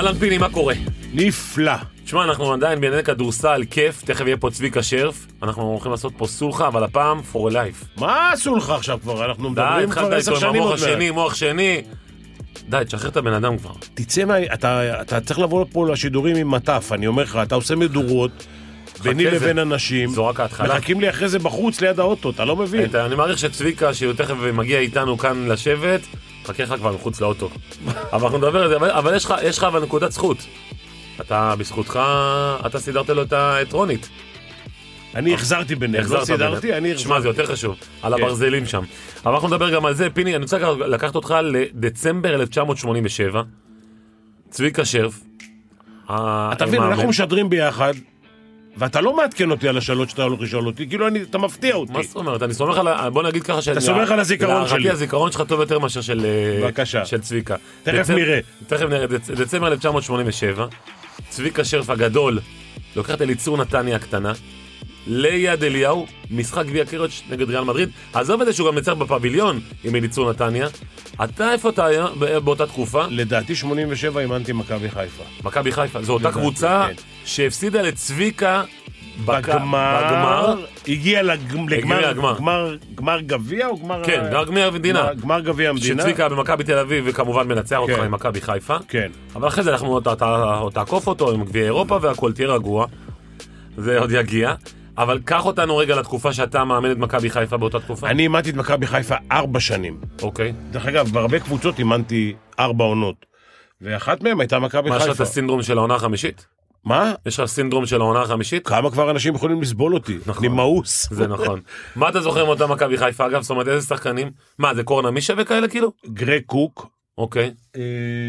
אהלן פיני, מה קורה? נפלא. תשמע, אנחנו עדיין בענייני כדורסל, כיף, תכף יהיה פה צביקה שרף. אנחנו הולכים לעשות פה סולחה, אבל הפעם for a life. מה לך עכשיו כבר? אנחנו די, מדברים כבר התחלת עשר איתו עם שנים עוד מעט. השני, מוח שני. די, תשחרר את הבן אדם כבר. תצא מה... אתה, אתה צריך לבוא פה לשידורים עם מטף, אני אומר לך, אתה עושה מדורות ביני זה- לבין אנשים. זו רק ההתחלה. מחכים לי אחרי זה בחוץ ליד האוטו, אתה לא מבין? אתה- אני מעריך שצביקה, שהוא תכף מגיע איתנו כאן לשבת, חכה לך כבר מחוץ לאוטו. אבל אנחנו נדבר על זה, אבל- אבל יש לך- יש לך אבל נקודת זכות. אתה, בזכותך, אתה סידרת לו את ה- את רונית. אני החזרתי ביניהם, לא סידרתי. אני שמע, זה החזרתי. יותר חשוב. על כן. הברזלים שם. אבל אנחנו נדבר גם על זה. פיני, אני רוצה לקחת אותך לדצמבר 1987. צביקה שרף. אתה מבין, אנחנו משדרים ביחד, ואתה לא מעדכן אותי על השאלות שאתה הולך לשאול אותי, כאילו אני- אתה מפתיע אותי. מה זאת אומרת? אני סומך על ה... בוא נגיד ככה שאני... סומך על הזיכרון להערכתי שלי. הזיכרון שלך טוב יותר מאשר של... אה, בבקשה. של צביקה. תכף נראה. תכף נראה. דצ- דצמבר 1987, צביקה שרף הגדול לוקח את אליצור נתניה הקטנה, ליד אליהו, משחק גביע קרץ' נגד ריאל מדריד. עזוב את זה שהוא גם יצר בפביליון עם אליצור נתניה. אתה, איפה אתה היה ב- באותה תקופה? לדעתי 87 אימנתי מכבי חיפה. מכבי חיפה. זו אותה לדעתי, קבוצה כן. שהפסידה לצביקה בק- בגמר, בגמר. הגיע לגמר, לגמר. לגמר, גמר- גמר גביע או גמר... כן, גמר גביע המדינה. גמר- גמר גביע המדינה. שצביקה במכבי תל אביב וכמובן מנצח אותך כן. עם מכבי חיפה. כן. אבל אחרי זה אנחנו תעקוף אותו עם גביע אירופה והכל, תהיה רגוע. זה עוד יגיע. אבל קח אותנו רגע לתקופה שאתה מאמן את מכבי חיפה באותה תקופה. אני אימנתי את מכבי חיפה ארבע שנים. אוקיי. דרך אגב, בהרבה קבוצות אימנתי ארבע עונות. ואחת מהן הייתה מכבי מה, יש לך את חיפה. הסינדרום של העונה החמישית? מה? יש לך סינדרום של העונה החמישית? כמה כבר אנשים יכולים לסבול אותי? נכון. אני מאוס. זה נכון. מה אתה זוכר מאותה מכבי חיפה אגב? זאת אומרת איזה שחקנים? מה זה קורנה מישה וכאלה כאילו? גרג קוק. אוקיי. אה,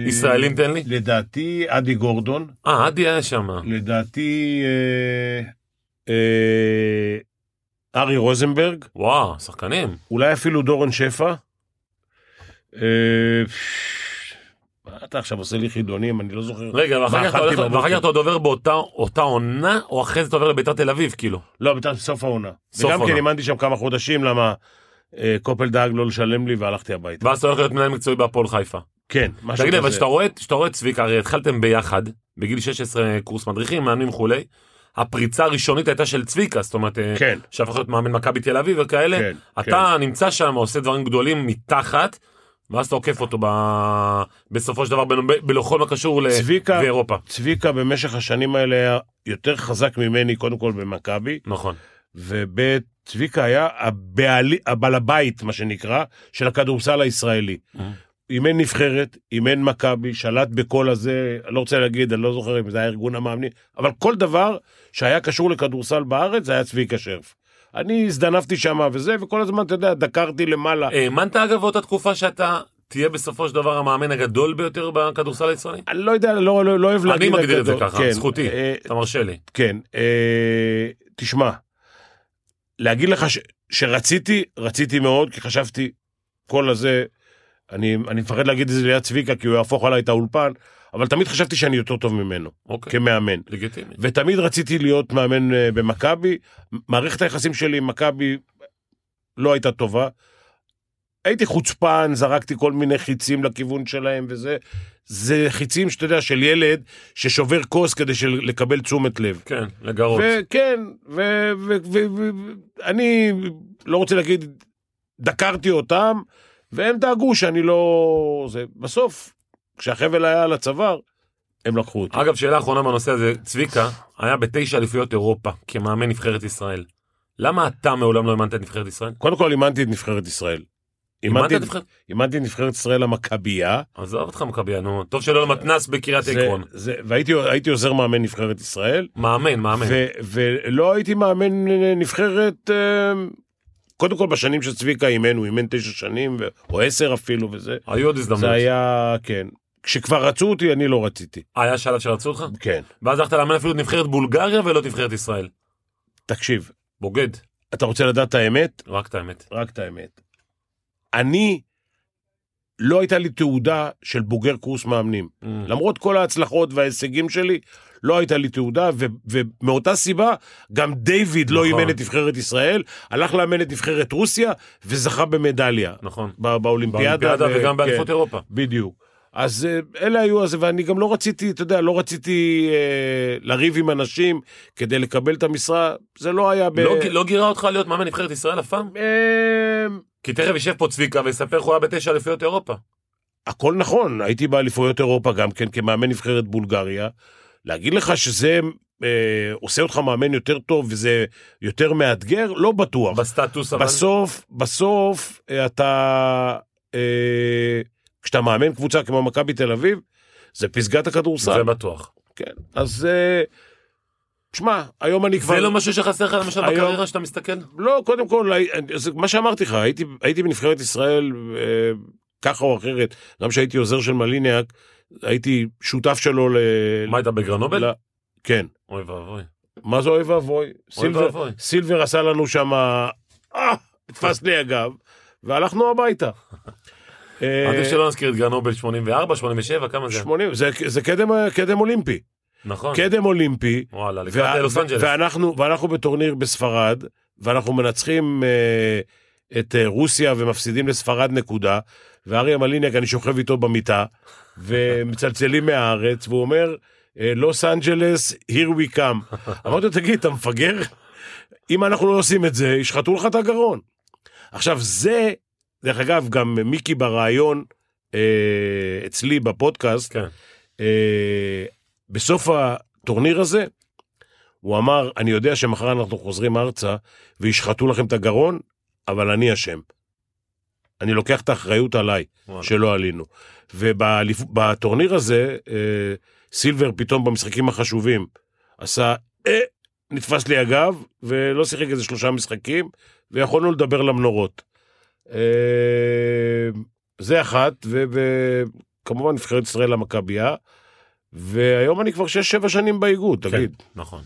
ישראלים תן לי. לדעתי אדי גורדון. אה, עדי היה שם. לדעתי אה, אה, ארי רוזנברג. וואו, שחקנים. אולי אפילו דורון שפע. אתה עכשיו עושה לי חידונים? אני לא זוכר. רגע, ואחר כך אתה עוד עובר באותה אותה עונה, או אחרי זה אתה עובר לביתר תל אביב כאילו? לא, בטח סוף העונה. וגם. כן אימנתי שם כמה חודשים, למה אה, קופל דאג לא לשלם לי והלכתי הביתה. ואז אתה הולך להיות מנהל מקצועי בהפועל חיפה. כן, משהו תגיד לי, אבל כזה. כשאתה רואה, את צביקה, הרי התחלתם ביחד, בגיל 16 קורס מדריכים, מאמנים וכולי. הפריצה הראשונית הייתה של צביקה, זאת אומרת, אה, כן. שהפך להיות מאמן מכבי תל אביב וכאלה. כן, אתה נמצא שם, עושה דברים גדולים מתחת, ואז אתה עוקף אותו ב- בסופו של דבר ב- ב- בכל מה קשור צביקה- לאירופה. צביקה במשך השנים האלה היה יותר חזק ממני, קודם כל במכבי, נכון. וב' צביקה היה הבעלי, הבעל הבית, מה שנקרא, של הכדורסל הישראלי. אימן נבחרת, אימן מכבי, שלט בכל הזה, אני לא רוצה להגיד, אני לא זוכר אם זה היה ארגון המאמנים, אבל כל דבר שהיה קשור לכדורסל בארץ, זה היה צביקה שרף. אני הזדנבתי שם וזה, וכל הזמן, אתה יודע, דקרתי למעלה. האמנת אגב באותה תקופה שאתה תהיה בסופו של דבר המאמן הגדול ביותר בכדורסל הישראלי? אני לא יודע, לא, לא, לא אוהב אני להגיד... מגדיר את זה הגדול. ככה, כן, זכותי, אה, אתה מרשה לי. כן, אה, תשמע, להגיד לך ש, שרציתי, רציתי מאוד, כי חשבתי, כל הזה, אני, אני מפחד להגיד את זה ליד צביקה, כי הוא יהפוך עליי את האולפן, אבל תמיד חשבתי שאני יותר טוב ממנו, אוקיי, כמאמן. לגיטימי. ותמיד רציתי להיות מאמן אה, במכבי. מערכת היחסים שלי עם מכבי לא הייתה טובה. הייתי חוצפן, זרקתי כל מיני חיצים לכיוון שלהם וזה. זה חיצים שאתה יודע, של ילד ששובר כוס כדי של, לקבל תשומת לב. כן, לגרות. וכן, ואני לא רוצה להגיד, דקרתי אותם, והם דאגו שאני לא... זה, בסוף, כשהחבל היה על הצוואר, הם לקחו אותי. אגב, שאלה אחרונה בנושא הזה, צביקה היה בתשע אליפויות אירופה כמאמן נבחרת ישראל. למה אתה מעולם לא אימנת את נבחרת ישראל? קודם כל אימנתי את נבחרת ישראל. אימנת אימנתי את נבחרת? אימנתי את נבחרת ישראל המכבייה. עזוב אותך מכבייה, נו. טוב שלא למתנ"ס בקריית עקרון. והייתי הייתי עוזר מאמן נבחרת ישראל. מאמן, מאמן. ולא הייתי מאמן נבחרת, אה, קודם כל בשנים שצביקה אימן, הוא אימן תשע שנים, או עשר אפילו, וזה. היו עוד הזדמנות. זה היה, כן. כשכבר רצו אותי, אני לא רציתי. היה שלב שרצו אותך? כן. ואז הלכת לאמן אפילו את נבחרת בולגריה ולא את נבחרת ישראל. תקשיב, בוגד. אתה רוצה לדעת את האמת? רק את האמת. רק את האמת. אני, לא הייתה לי תעודה של בוגר קורס מאמנים. Mm. למרות כל ההצלחות וההישגים שלי, לא הייתה לי תעודה, ו- ומאותה סיבה, גם דיוויד לא נכון. אימן את נבחרת ישראל, הלך לאמן את נבחרת רוסיה, וזכה במדליה. נכון. ב- באולימפיאדה. באולימפיאדה ו- וגם באליפות כן, אירופה. בדיוק. אז אה, אלה היו אז, ואני גם לא רציתי, אתה יודע, לא רציתי אה, לריב עם אנשים כדי לקבל את המשרה, זה לא היה ב... לא, לא גירה אותך להיות מאמן נבחרת ישראל אף פעם? אה, כי תכף יישב פה צביקה ויספר איך הוא היה בתשע אליפויות אירופה. הכל נכון, הייתי באליפויות אירופה גם כן כמאמן נבחרת בולגריה. להגיד לך שזה אה, עושה אותך מאמן יותר טוב וזה יותר מאתגר? לא בטוח. בסטטוס אבל... בסוף, בסוף אה, אתה, אה, כשאתה מאמן קבוצה כמו מכבי תל אביב, זה פסגת הכדורסל. זה בטוח. כן, אז אה, שמע, היום אני כבר... זה לא משהו שחסר לך למשל היום- בקריירה שאתה מסתכל? לא, קודם כל, מה שאמרתי לך, הייתי, הייתי בנבחרת ישראל אה, ככה או אחרת, גם כשהייתי עוזר של מליניאק, הייתי שותף שלו ל... מה הייתה בגרנובל? ל... כן. אוי ואבוי. מה זה אוי ואבוי? סילבר, ואבוי. סילבר עשה לנו שם, אה, תפס לי הגב, והלכנו הביתה. אה, עדיף שלא נזכיר את גרנובל 84, 87, כמה זה? 80, זה, זה קדם, קדם אולימפי. נכון. קדם אולימפי, וואלה, לקראת לוס אנג'לס. ואנחנו, ואנחנו בטורניר בספרד, ואנחנו מנצחים אה, את אה, רוסיה ומפסידים לספרד נקודה, ואריה מליניאק, אני שוכב איתו במיטה, ומצלצלים מהארץ, והוא אומר, אה, לוס אנג'לס, here we come. אמרתי לו, תגיד, אתה מפגר? אם אנחנו לא עושים את זה, ישחטו לך את הגרון. עכשיו, זה, דרך אגב, גם מיקי בריאיון אה, אצלי בפודקאסט, כן. אה, בסוף הטורניר הזה, הוא אמר, אני יודע שמחר אנחנו חוזרים ארצה וישחטו לכם את הגרון, אבל אני אשם. אני לוקח את האחריות עליי, וואלה. שלא עלינו. ובטורניר הזה, אה, סילבר פתאום במשחקים החשובים עשה, אה, נתפס לי הגב, ולא שיחק איזה שלושה משחקים, ויכולנו לדבר למנורות. אה, זה אחת, וכמובן נבחרת ישראל למכבייה, והיום אני כבר 6-7 שנים באיגוד, כן, תגיד. נכון.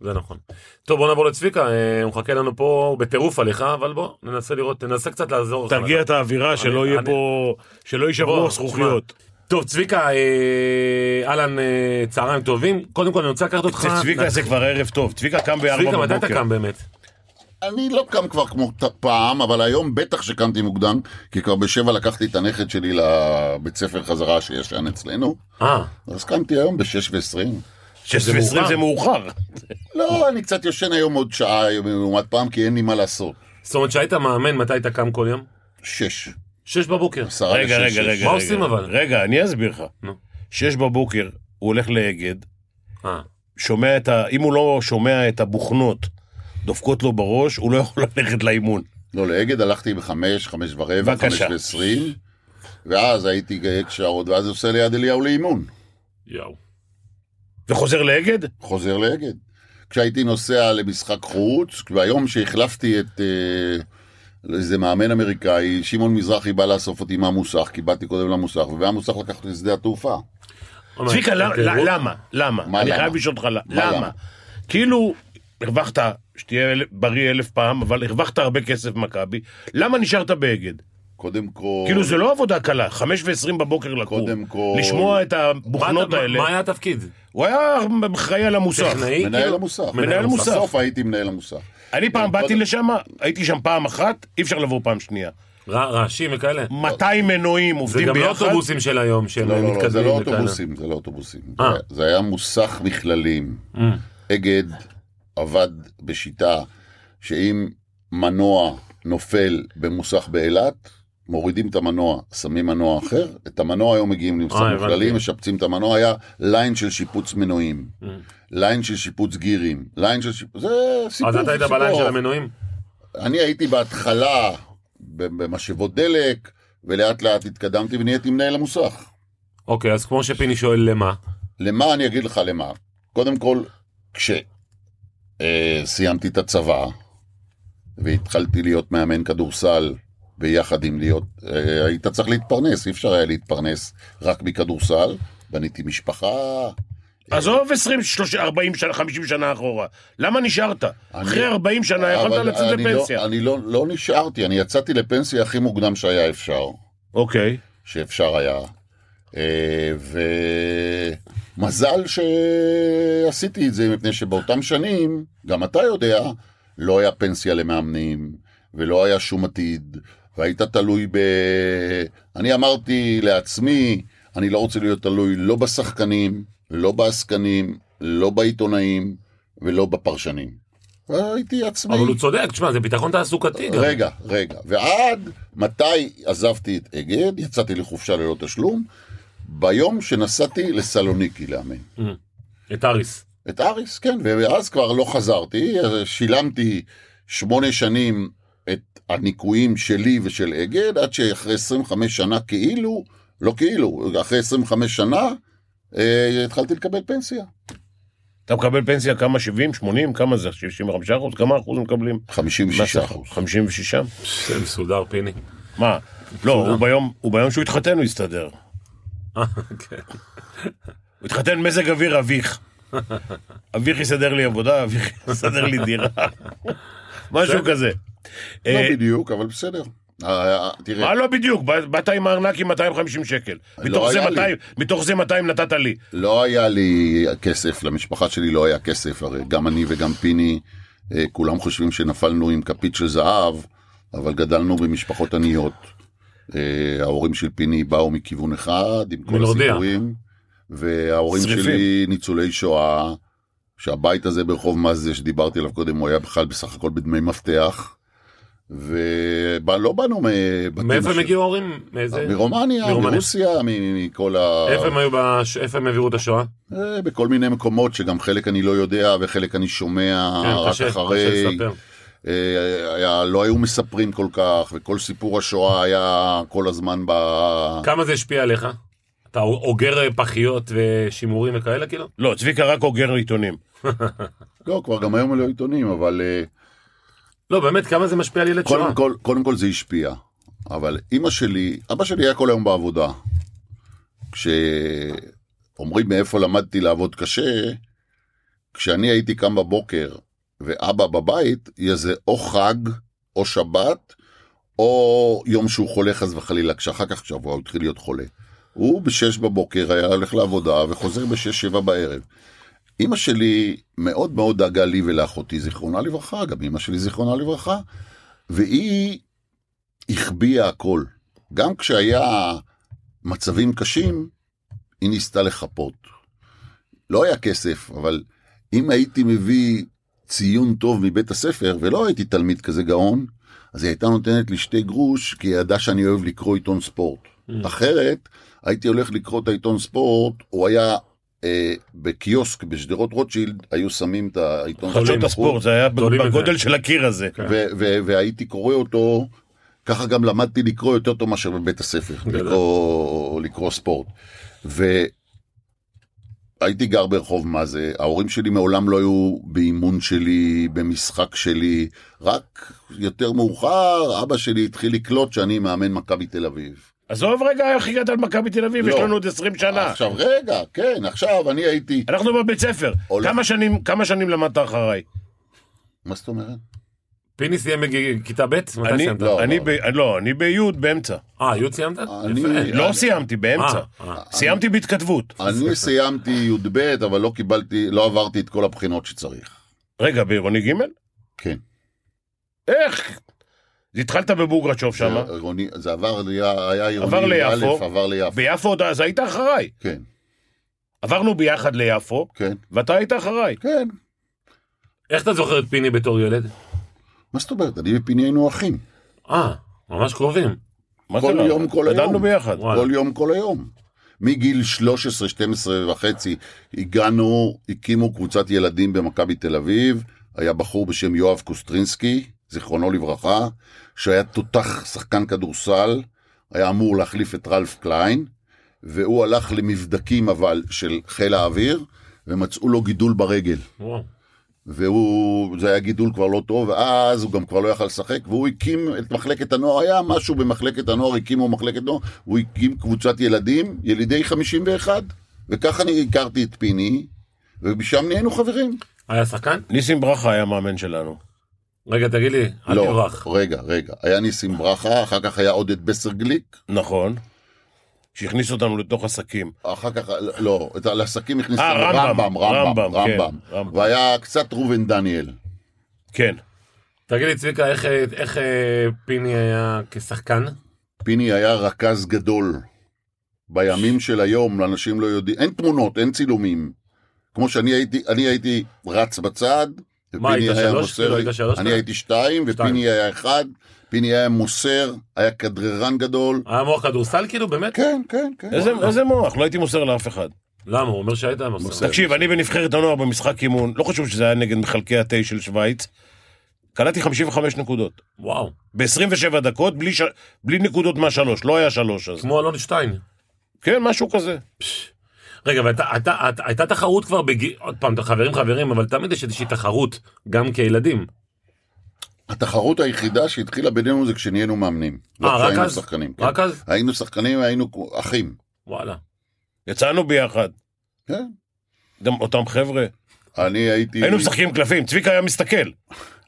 זה נכון. טוב, בוא נעבור לצביקה, אה, הוא מחכה לנו פה הוא בטירוף עליך, אבל בוא, ננסה לראות, ננסה קצת לעזור. תרגיע את האווירה, שלא אני- יהיה אני- פה, שלא יישברו הזכוכיות. טוב, צביקה, אה, אהלן, אה, צהריים טובים. קודם כל, אני רוצה לקחת אותך... צביקה זה כבר ערב טוב, צביקה קם בארבע צביקה, מתי אתה בבוקר. קם באמת? אני לא קם כבר כמו פעם, אבל היום בטח שקמתי מוקדם, כי כבר בשבע לקחתי את הנכד שלי לבית ספר חזרה שישן אצלנו, אה, אז קמתי היום בשש ועשרים. מאוחר. מאוחר. זה מאוחר. לא, אני קצת יושן היום עוד שעה לעומת פעם, כי אין לי מה לעשות. זאת אומרת שהיית מאמן, מתי אתה קם כל יום? שש. שש בבוקר. עשרה רגע, לשש, רגע, שש. רגע. מה רגע. עושים אבל? רגע, אני אסביר לך. נו. שש בבוקר, הוא הולך לאגד, אה, שומע את ה... אם הוא לא שומע את הבוכנות דופקות לו בראש, הוא לא יכול ללכת לאימון. לא, לאגד הלכתי בחמש, חמש ורבע, חמש. ועשרים, ואז הייתי גייק שעות, ואז עושה ליד אליהו לאימון. יואו. וחוזר לאגד? חוזר לאגד. כשהייתי נוסע למשחק חוץ, והיום שהחלפתי את אה, איזה מאמן אמריקאי, שמעון מזרחי בא לאסוף אותי מהמוסך, כי באתי קודם למוסך, ומהמוסך לקח אותי לשדה התעופה. צביקה, אוקיי, למה-. למה? למה? מה אני? חייב לשאול אותך למה. מה למה? למה? כאילו, הרווחת, שתהיה בריא אלף פעם, אבל הרווחת הרבה כסף במכבי, למה נשארת באגד? קודם כל... כאילו זה לא עבודה קלה, חמש ועשרים בבוקר לקום. קודם כל- לשמוע את מה הבוכנות אתה- האלה. מה היה התפקיד? הוא היה אחראי על המוסך. טכנאי? מנהל כאילו? המוסך. מנהל מוסך. בסוף הייתי מנהל המוסך. אני פעם באתי קודם- לשם, הייתי שם פעם אחת, אי אפשר לבוא פעם שנייה. רע- רעשים וכאלה? 200 מנועים זה עובדים גם לא ביחד. אוטובוסים של היום, שהם לא, לא, לא, מתקדמים זה לא. אוטובוסים, זה לא אוטובוסים. אה. זה- זה היה מוסך מכללים. אה, אגד עבד בשיטה שאם מנוע נופל במוסך באילת, מורידים את המנוע, שמים מנוע אחר, את המנוע היום מגיעים אה, למוסך הבנתי. מכללים, משפצים את המנוע, היה line של שיפוץ מנועים, אה. line של שיפוץ גירים, line של שיפוץ... זה סיפור, אז אתה היית. ב line של המנועים? אני הייתי בהתחלה במשאבות דלק, ולאט לאט התקדמתי ונהייתי מנהל המוסך. אוקיי, אז כמו שפיני שואל למה? למה אני אגיד לך למה? קודם כל, כשסיימתי את הצבא והתחלתי להיות מאמן כדורסל ביחד עם להיות, אה, היית צריך להתפרנס, אי אפשר היה להתפרנס רק מכדורסל, בניתי משפחה. עזוב 20, 30, 40 שנה, 50 שנה אחורה. למה נשארת? אחרי 40 שנה יכולת לצאת אני לפנסיה. לא, אני לא, לא נשארתי, אני יצאתי לפנסיה הכי מוקדם שהיה אפשר. אוקיי. שאפשר היה. אה, ומזל שעשיתי את זה, מפני שבאותם שנים, גם אתה יודע, לא היה פנסיה למאמנים, ולא היה שום עתיד, והיית תלוי ב... אני אמרתי לעצמי, אני לא רוצה להיות תלוי לא בשחקנים, לא בעסקנים, לא בעיתונאים ולא בפרשנים. הייתי עצמאי. אבל הוא צודק, תשמע, זה ביטחון תעסוקתי גם. רגע, רגע. ועד מתי עזבתי את אגד, יצאתי לחופשה ללא תשלום, ביום שנסעתי לסלוניקי לאמן. את אריס. את אריס, כן, ואז כבר לא חזרתי, שילמתי שמונה שנים את הניכויים שלי ושל אגד, עד שאחרי 25 שנה כאילו, לא כאילו, אחרי 25 שנה, אה, התחלתי לקבל פנסיה. אתה מקבל פנסיה כמה? 70, 80? כמה זה? 65 אחוז? כמה אחוז מקבלים? 56 מהשכר? אחוז. 56? זה מסודר, פיני. מה? לא, הוא ביום, הוא ביום שהוא התחתן הוא הסתדר. אה, כן. הוא התחתן מזג אוויר אביך. אביך יסדר לי עבודה, אביך יסדר לי דירה. משהו כזה. לא אה, בדיוק, אבל בסדר. אה, תראה, מה לא בדיוק? באת- עם הארנק עם 250 שקל. מתוך זה. 200 מתוך זה 200 נתת לי. לא היה לי כסף, למשפחה שלי לא היה כסף, הרי גם אני וגם פיני, אה, כולם חושבים שנפלנו עם כפית של זהב, אבל גדלנו במשפחות עניות. אה, ההורים של פיני באו מכיוון אחד, עם כל מנורדיה. הסיפורים, וההורים שריפים. שלי ניצולי שואה, שהבית הזה ברחוב מזה שדיברתי עליו קודם, הוא היה בכלל בסך הכל בדמי מפתח. ולא באנו מבתים מאיפה הם הגיעו ההורים? מאיזה... מרומניה. מרוסיה, מכל ה... איפה הם היו בש... איפה הם העבירו את השואה? אה, בכל מיני מקומות שגם חלק אני לא יודע וחלק אני שומע כן, רק אחרי. אה, היה, לא היו מספרים כל כך, וכל סיפור השואה היה כל הזמן ב... כמה זה השפיע עליך? אתה אוגר פחיות ושימורים וכאלה כאילו? לא, צביקה רק אוגר עיתונים. לא, כבר גם היום לא עיתונים, אבל אה, לא, באמת, כמה זה משפיע על ילד שואה? קודם כל, קודם כל זה השפיע. אבל אימא שלי, אבא שלי היה כל היום בעבודה. כשאומרים מאיפה למדתי לעבוד קשה, כשאני הייתי קם בבוקר ואבא בבית, יהיה זה או חג, או שבת, או יום שהוא חולה חס וחלילה, כשאחר כך שבוע הוא התחיל להיות חולה. הוא בשש בבוקר היה הולך לעבודה וחוזר בשש שבע בערב. אימא שלי מאוד מאוד דאגה לי ולאחותי, זיכרונה לברכה, גם אימא שלי זיכרונה לברכה, והיא החביאה הכל. גם כשהיה מצבים קשים, היא ניסתה לחפות. לא היה כסף, אבל אם הייתי מביא ציון טוב מבית הספר, ולא הייתי תלמיד כזה גאון, אז היא הייתה נותנת לי שתי גרוש, כי היא ידעה שאני אוהב לקרוא עיתון ספורט. אחרת, הייתי הולך לקרוא את העיתון ספורט, הוא היה אה, בקיוסק בשדרות רוטשילד, היו שמים את העיתון חדשות הספורט, זה היה. בגודל של הקיר הזה. ו- ו- והייתי קורא אותו, ככה גם למדתי לקרוא יותר טוב מאשר בבית הספר. לקרוא, לקרוא ספורט. והייתי גר ברחוב מה זה, ההורים שלי מעולם לא היו באימון שלי, במשחק שלי, רק יותר מאוחר אבא שלי התחיל לקלוט שאני מאמן מכבי תל אביב. עזוב רגע איך הגעת על מכבי תל אביב, לא. יש לנו עוד 20 שנה. עכשיו רגע, כן, עכשיו אני הייתי... אנחנו בבית ספר. כמה שנים- כמה שנים למדת אחריי? מה זאת אומרת? פיני סיים בכיתה ב'? מתי אני- סיימת? לא. אני ב- לא, אני בי' באמצע. אה, י' סיימת? אני- יפה. לא סיימתי, באמצע. אה, אה. סיימתי בהתכתבות. אני סיימתי י"ב, אבל לא קיבלתי, לא עברתי את כל הבחינות שצריך. רגע, בעירוני ג'? כן. איך? התחלת בבוגרצ'וב שם, זה, עירוני- זה עבר, היה, היה עירוני עבר ליפו. א', עבר ליפו. ביפו, עוד- אז היית אחריי. כן, עברנו ביחד ליפו, כן, ואתה היית אחריי. כן. איך אתה זוכר את פיני בתור ילד? מה זאת אומרת? אני ופיני היינו אחים. אה, ממש קרובים. כל? יום, כל היום. גדלנו ביחד. כל יום, כל היום. מגיל 13, 12 וחצי הגענו, הקימו קבוצת ילדים במכבי תל אביב. היה בחור בשם יואב קוסטרינסקי, זיכרונו לברכה, שהיה תותח שחקן כדורסל, היה אמור להחליף את רלף קליין, והוא הלך למבדקים אבל של חיל האוויר, ומצאו לו גידול ברגל. וואו. והוא, זה היה גידול כבר לא טוב, ואז הוא גם כבר לא יכל לשחק, והוא הקים את מחלקת הנוער, היה משהו במחלקת הנוער, הקימו מחלקת נוער, הוא הקים קבוצת ילדים, ילידי 51, וככה אני הכרתי את פיני, ומשם נהיינו חברים. היה שחקן? ניסים ברכה היה מאמן שלנו. רגע, תגיד לי, אל לא, תברח. רגע, רגע, היה ניסים ברכה, אחר כך היה עודד בסרגליק, נכון. שהכניס אותנו לתוך עסקים. אחר כך, לא, את העסקים הכניס אה, אותנו רמב"ם, רמב"ם, רמב"ם, רמב"ם, כן, רמב"ם, רמב"ם. והיה קצת ראובן דניאל. כן. תגיד לי, צביקה, איך, איך אה, פיני היה כשחקן? פיני היה רכז גדול. בימים של היום, אנשים לא יודעים, אין תמונות, אין צילומים. כמו שאני הייתי, אני הייתי רץ בצד, מה, היית שלוש? כאילו, היית שלוש? אני הייתי שתיים, ופיני היה אחד, פיני היה מוסר, היה כדררן גדול. היה מוח כדורסל כאילו, באמת? כן, כן, כן. איזה איזה מוח, לא הייתי מוסר לאף אחד. למה? הוא אומר שהיית מוסר. מוסר. תקשיב, אני בנבחרת הנוער במשחק אימון, לא חשוב שזה היה נגד מחלקי התה של שווייץ, קלטתי 55 נקודות. וואו. ב-27 דקות, בלי, ש... בלי נקודות מהשלוש, לא היה שלוש אז. כמו אלון שטיין. כן, משהו כזה. רגע, והייתה תחרות כבר בגיל, עוד פעם, חברים חברים, אבל תמיד יש איזושהי תחרות, גם כילדים. התחרות היחידה שהתחילה בינינו זה כשנהיינו מאמנים. לא אה, רק כשהיינו אז? שחקנים. כן. רק אז? היינו שחקנים, היינו אחים. וואלה. יצאנו ביחד. כן. גם אותם חבר'ה. אני הייתי... היינו משחקים קלפים, צביקה היה מסתכל.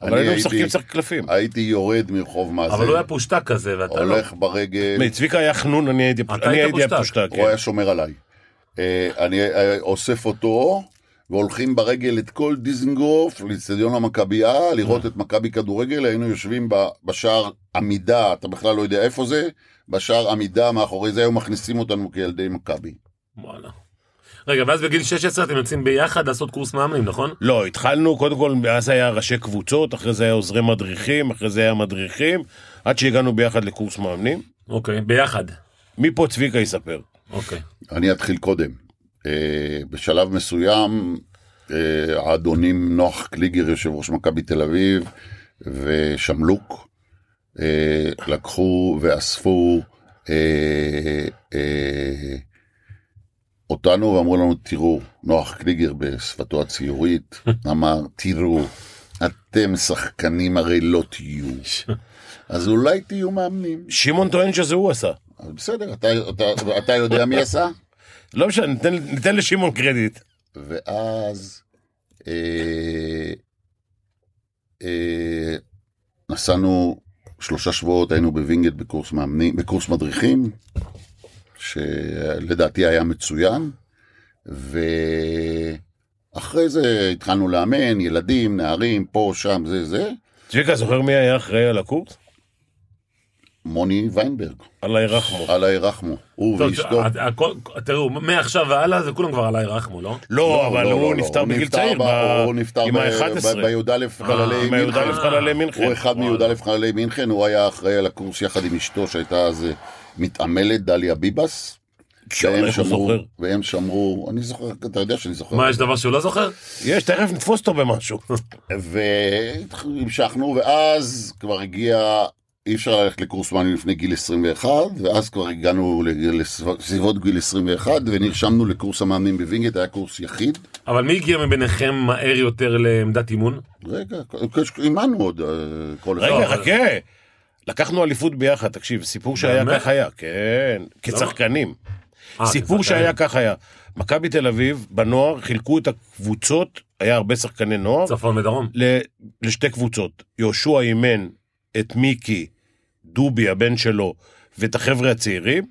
אבל היינו משחקים משחק קלפים. הייתי יורד מרחוב מאזן. אבל הוא היה פושטק כזה, ואתה לא. הולך ברגל. מי, צביקה היה חנון, אני הייתי פושטק. הפושטק. הוא כן. היה שומר עליי. אה, אני אה, אוסף אותו, והולכים ברגל את כל דיזנגוף לאצטדיון המכבייה, לראות את מכבי כדורגל, היינו יושבים בשער עמידה, אתה בכלל לא יודע איפה זה, בשער עמידה מאחורי זה היו מכניסים אותנו כילדי מכבי. וואלה. רגע, ואז בגיל 16 אתם יוצאים ביחד לעשות קורס מאמנים, נכון? לא, התחלנו, קודם כל, אז היה ראשי קבוצות, אחרי זה היה עוזרי מדריכים, אחרי זה היה מדריכים, עד שהגענו ביחד לקורס מאמנים. אוקיי, ביחד. מפה צביקה יספר. אוקיי. אני אתחיל קודם. אה, בשלב מסוים, אה, האדונים נוח קליגר, יושב ראש מכבי תל אביב, ושמלוק, אה, לקחו ואספו אותנו ואמרו לנו, תראו, נוח קליגר בשפתו הציורית, אמר, תראו, אתם שחקנים הרי לא תהיו, אז אולי תהיו מאמנים. שמעון טוען שזה הוא עשה. בסדר, אתה, אתה, אתה יודע מי עשה? לא משנה, ניתן, ניתן לשמעון קרדיט. ואז אה, אה, נסענו שלושה שבועות, היינו בווינגייט בקורס מאמנים, בקורס מדריכים, שלדעתי היה מצוין, ואחרי זה התחלנו לאמן, ילדים, נערים, פה, שם, זה, זה, צביקה, זוכר מי היה אחראי על הקורס? מוני ויינברג, אללה ירחמו. אללה ירחמו, הוא ואשתו. הת- הכל- תראו, מעכשיו והלאה זה כולם כבר עליי רחמו, לא? לא, אבל לא, הוא לא, נפטר בגיל צעיר, הוא נפטר עם ב- ה-11. ב- בי"א חללי עם הי"א מינכן. הוא אחד מי"א חללי מינכן, הוא היה אחראי על הקורס יחד עם אשתו שהייתה אז אה, מתעמלת, דליה ביבס. שואל, והם שמרו? והם שמרו, אני זוכר, אתה יודע שאני זוכר. מה, יש דבר שהוא לא זוכר? יש, תכף נתפוס אותו במשהו. והמשכנו, ואז כבר הגיע, אי אפשר ללכת לקורס מאמנים לפני גיל 21, ואז כבר הגענו לסביבות גיל 21, ונרשמנו לקורס המאמנים בווינגייט, היה קורס יחיד. אבל מי הגיע מביניכם מהר יותר לעמדת אימון? רגע, אימנו עוד אה, כל אחד. רגע, אבל- חכה. לקחנו אליפות ביחד, תקשיב, סיפור שהיה? כך היה, כן, כצחקנים. אה, סיפור. שהיה כך היה. מכבי תל אביב, בנוער, חילקו את הקבוצות, היה הרבה שחקני נוער, צפון ודרום. ל- לשתי קבוצות. יהושע אימן את מיקי, דובי, הבן שלו, ואת החבר'ה הצעירים,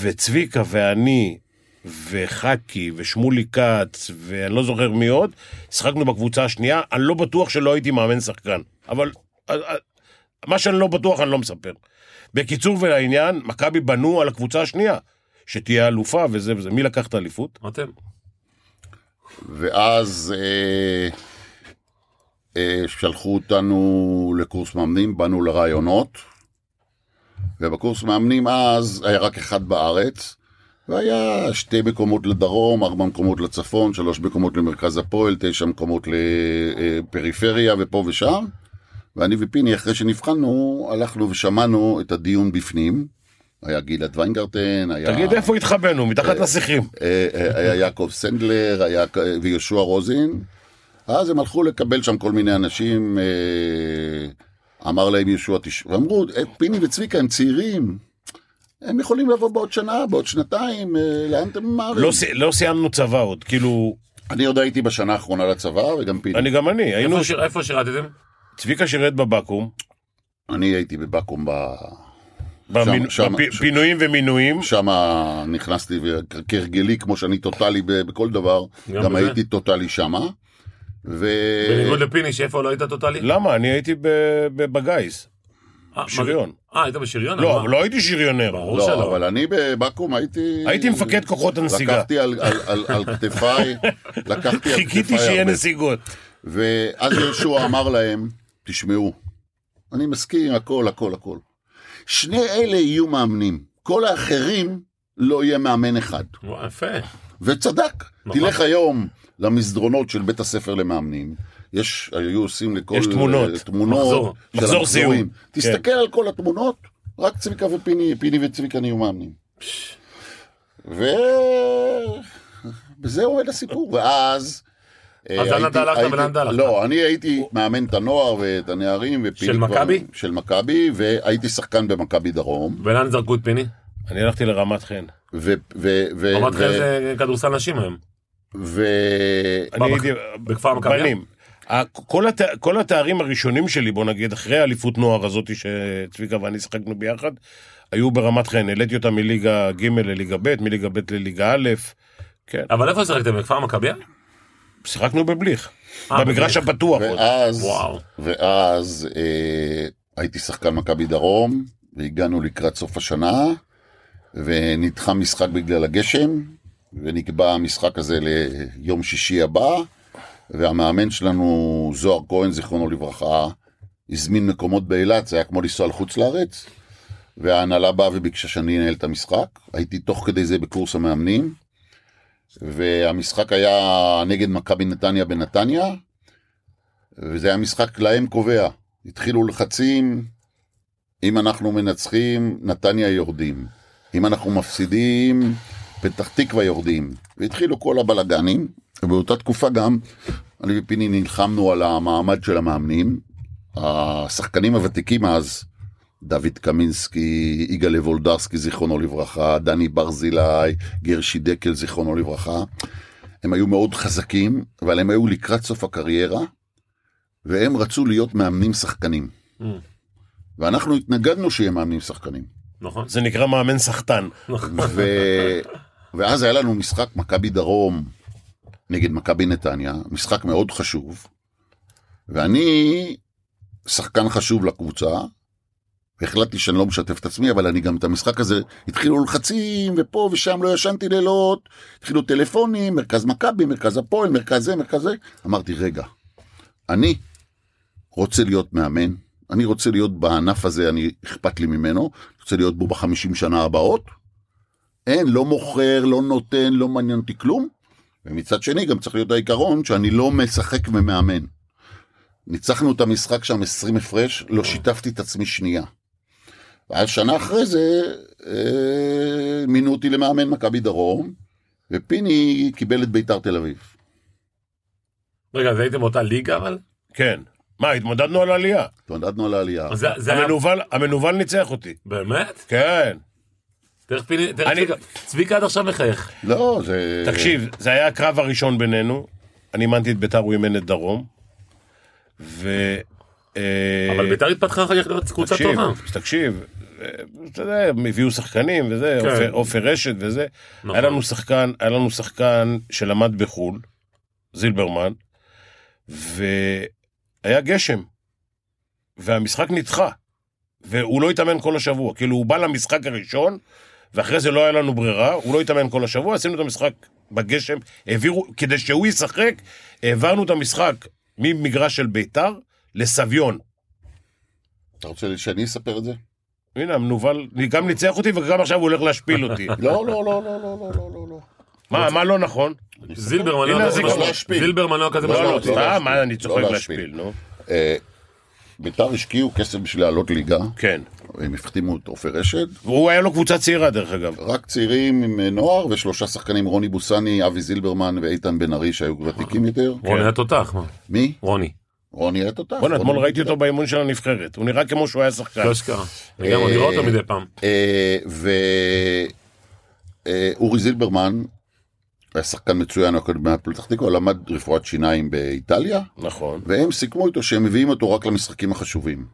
וצביקה ואני, וחכי, ושמולי כץ, ואני לא זוכר מי עוד, שיחקנו בקבוצה השנייה, אני לא בטוח שלא הייתי מאמן שחקן. אבל מה שאני לא בטוח אני לא מספר. בקיצור ולעניין, מכבי בנו על הקבוצה השנייה, שתהיה אלופה וזה וזה. מי לקח את האליפות? אתם. ואז אה, שלחו אותנו לקורס מאמנים, באנו לרעיונות, ובקורס מאמנים אז היה רק אחד בארץ, והיה שתי מקומות לדרום, ארבע מקומות לצפון, שלוש מקומות למרכז הפועל, תשע מקומות לפריפריה ופה ושם. ואני ופיני, אחרי שנבחנו, הלכנו ושמענו את הדיון בפנים. היה גלעד ויינגרטן, היה... תגיד איפה התחבאנו, מתחת לשיחים. אה, אה, היה יעקב סנדלר, היה ויהושע רוזין. אז הם הלכו לקבל שם כל מיני אנשים, אה, אמר להם יהושע, תש... ואמרו, "אה, פיני וצביקה הם צעירים, הם יכולים לבוא בעוד שנה, בעוד שנתיים, אה, לאן אתם ממהרים? לא, לא סיימנו צבא עוד, כאילו, אני עוד הייתי בשנה האחרונה לצבא, וגם פיני. אני גם אני, היינו, איפה שיר- איפה שירתתם? צביקה שירת בבקו"ם, אני הייתי בבקו"ם, ב... במינו- שם- בפינויים ומינויים, שם נכנסתי, וכהרגלי, כמו שאני טוטאלי ב- בכל דבר, גם גם? הייתי טוטאלי שמה. ו... בניגוד לפיני, שאיפה לא היית טוטאלי? למה? אני הייתי בגיס. אה? שריון. אה, היית בשריון? לא, אבל- לא הייתי שריונר. ברור לא, שלא. אבל אני בבקו"ם הייתי... הייתי מפקד כוחות הנסיגה. לקחתי על, כתפיי, לקחתי על חיכיתי כתפיי שיהיה הרבה. נסיגות. ואז יהושע אמר להם, תשמעו, אני מסכים, הכל, הכל, הכל. שני אלה יהיו מאמנים, כל האחרים לא יהיה מאמן אחד. יפה. וצדק. נכון. תלך היום למסדרונות של בית הספר למאמנים. יש, היו עושים לכל... יש תמונות. אה, תמונות. מחזור. מחזור. סיום. תסתכל על כל התמונות, רק צביקה ופיני, פיני וצביקה נהיו מאמנים. ו... בזה עומד הסיפור, ואז... אה, אז לאן אתה הלכת ולאן אתה הלכת? לא, אני הייתי מאמן את הנוער ואת הנערים, ופיני של מכבי? של מכבי, והייתי שחקן במכבי דרום, ולאן זרקו את פיני? אני הלכתי לרמת חן. רמת חן זה כדורסל נשים היום. ו... אני מה, הייתי... בכפר מכביה? בנים. כל, הת... כל התארים הראשונים שלי, בוא נגיד, אחרי האליפות נוער הזאתי שצביקה ואני שיחקנו ביחד, היו ברמת חן. העליתי אותה מליגה ג' לליגה ב', מליגה ב' לליגה א', כן. אבל איפה שיחקתם? בכפר מכביה? שיחקנו בבליך. אה, במגרש. הפתוח. ואז, וואו. ואז אה, הייתי שחקן מכבי דרום, והגענו לקראת סוף השנה, ונדחה משחק בגלל הגשם, ונקבע המשחק הזה ליום שישי הבא, והמאמן שלנו, זוהר כהן, זיכרונו לברכה, הזמין מקומות באילת, זה היה כמו לנסוע לחוץ לארץ, וההנהלה באה וביקשה שאני אנהל את המשחק, הייתי תוך כדי זה בקורס המאמנים, והמשחק היה נגד מכבי נתניה בנתניה, וזה היה משחק להם קובע. התחילו לחצים, אם אנחנו מנצחים, נתניה יורדים. אם אנחנו מפסידים, פתח תקווה יורדים. והתחילו כל הבלגנים, ובאותה תקופה גם, אני ופיני נלחמנו על המעמד של המאמנים. השחקנים הוותיקים אז, דוד קמינסקי, יגאל וולדרסקי, זיכרונו לברכה, דני ברזילי, גרשי דקל, זיכרונו לברכה, הם היו מאוד חזקים, אבל הם היו לקראת סוף הקריירה, והם רצו להיות מאמנים שחקנים. Mm. ואנחנו התנגדנו שיהיה מאמנים שחקנים. נכון. זה נקרא מאמן סחטן. ו... ואז היה לנו משחק מכבי דרום נגד מכבי נתניה, משחק מאוד חשוב, ואני שחקן חשוב לקבוצה, והחלטתי שאני לא משתף את עצמי, אבל אני גם את המשחק הזה, התחילו לחצים, ופה ושם לא ישנתי לילות, התחילו טלפונים, מרכז מכבי, מרכז הפועל, מרכז זה, מרכז זה, אמרתי, רגע, אני רוצה להיות מאמן, אני רוצה להיות בענף הזה, אני, אכפת לי ממנו, רוצה להיות בו בחמישים שנה הבאות, אין, לא מוכר, לא נותן, לא מעניין אותי כלום. ומצד שני גם צריך להיות העיקרון שאני לא משחק ומאמן. ניצחנו את המשחק שם 20 הפרש, לא שיתפתי את עצמי שנייה. ואז שנה אחרי זה אה, מינו אותי למאמן מכבי דרום, ופיני קיבל את ביתר תל אביב. רגע, אז הייתם באותה ליגה אבל? כן. מה, התמודדנו על עלייה. התמודדנו על העלייה. זה- זה היה... המנוול, המנוול ניצח אותי. באמת? כן. צביקה- עד עכשיו מחייך. לא, זה... תקשיב, זה היה הקרב הראשון בינינו. אני אימנתי את ביתר, הוא אימן את דרום. ו... אה, אבל ביתר התפתחה אחר כך להיות קבוצה תקשיב, טובה. תקשיב, אה, אתה יודע, הם הביאו שחקנים וזה, כן. עופר- עופר רשת וזה. נכון. היה לנו שחקן, היה לנו שחקן שלמד בחו"ל, זילברמן, והיה גשם, והמשחק נדחה, והוא לא התאמן כל השבוע. כאילו, הוא בא למשחק הראשון, ואחרי זה לא היה לנו ברירה, הוא לא התאמן כל השבוע, עשינו את המשחק בגשם, העבירו, כדי שהוא ישחק, העברנו את המשחק ממגרש של ביתר לסביון. אתה רוצה שאני אספר את זה? הנה, המנוול, גם ניצח אותי וגם עכשיו הוא הולך להשפיל אותי. לא, לא, לא, לא, לא, לא, לא, לא. מה, מה לא נכון? זילברמן לא כזה משמעותי. לא, לא, לא, מה, אני צוחק להשפיל, נו. אה, ביתר השקיעו כסף בשביל לעלות ליגה. כן. הם החתימו את עופר רשת, והוא היה לו קבוצה צעירה, דרך אגב. רק צעירים עם אה, נוער ושלושה שחקנים, רוני בוסני, אבי זילברמן ואיתן בן ארי שהיו ותיקים יותר. רוני היה תותח? מי? רוני. רוני היה תותח. בוא'נה, אתמול ראיתי אותו באימון של הנבחרת. הוא נראה כמו שהוא היה שחקן. לא אשכרה. אני גם, אני רואה אותו מדי פעם. אה, ואורי זילברמן היה שחקן מצוין, הוא היה בפתח תקווה, למד רפואת שיניים באיטליה, נכון. והם סיכמו איתו שהם מביאים אותו רק למשחקים החשובים.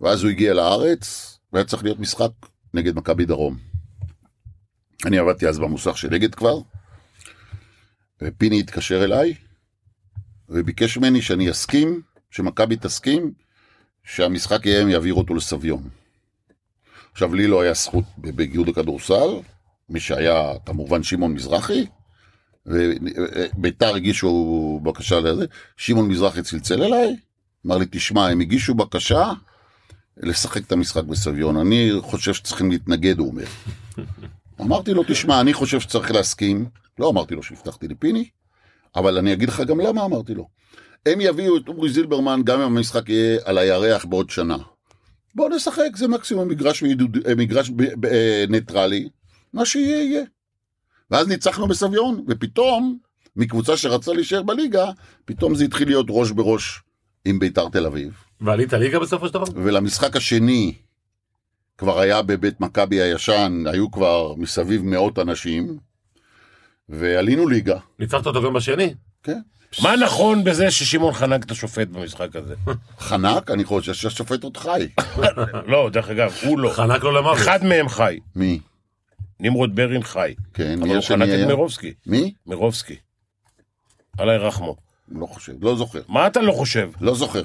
ואז הוא הגיע לארץ, והיה צריך להיות משחק נגד מכבי דרום. אני עבדתי אז במוסך של אגד כבר, ופיני התקשר אליי, וביקש ממני שאני אסכים, שמכבי תסכים, שהמשחק יהיה, הם יעבירו אותו לסביון. עכשיו, לי לא היה זכות ב- באיגוד הכדורסל, מי שהיה כמובן שמעון מזרחי, וביתר הגישו בקשה לזה, שמעון מזרחי צלצל אליי, אמר לי, תשמע, הם הגישו בקשה לשחק את המשחק בסביון, אני חושב שצריכים להתנגד, הוא אומר. אמרתי לו, תשמע, אני חושב שצריך להסכים, לא אמרתי לו שהבטחתי לפיני, אבל אני אגיד לך גם למה אמרתי לו. הם יביאו את אורי זילברמן גם אם המשחק יהיה על הירח בעוד שנה. בואו נשחק, זה מקסימום מגרש, בעידוד, אה, מגרש ב, ב, אה, ניטרלי, מה שיהיה יהיה. ואז ניצחנו בסביון, ופתאום, מקבוצה שרצה להישאר בליגה, פתאום זה התחיל להיות ראש בראש עם ביתר תל אביב. ועלית ליגה בסופו של דבר? ולמשחק השני כבר היה בבית מכבי הישן, היו כבר מסביב מאות אנשים, ועלינו ליגה, ניצחת אותו גם בשני? כן. מה נכון בזה ששמעון חנק את השופט במשחק הזה? חנק, אני חושב שהשופט עוד חי. לא, דרך אגב, הוא לא. חנק לו למוות. אחד מהם חי. מי? נמרוד ברין חי. כן, אבל מי הוא השני חנק את היה? מירובסקי. מי? מירובסקי. עלי רחמו. לא חושב, לא זוכר. מה אתה לא חושב? לא זוכר.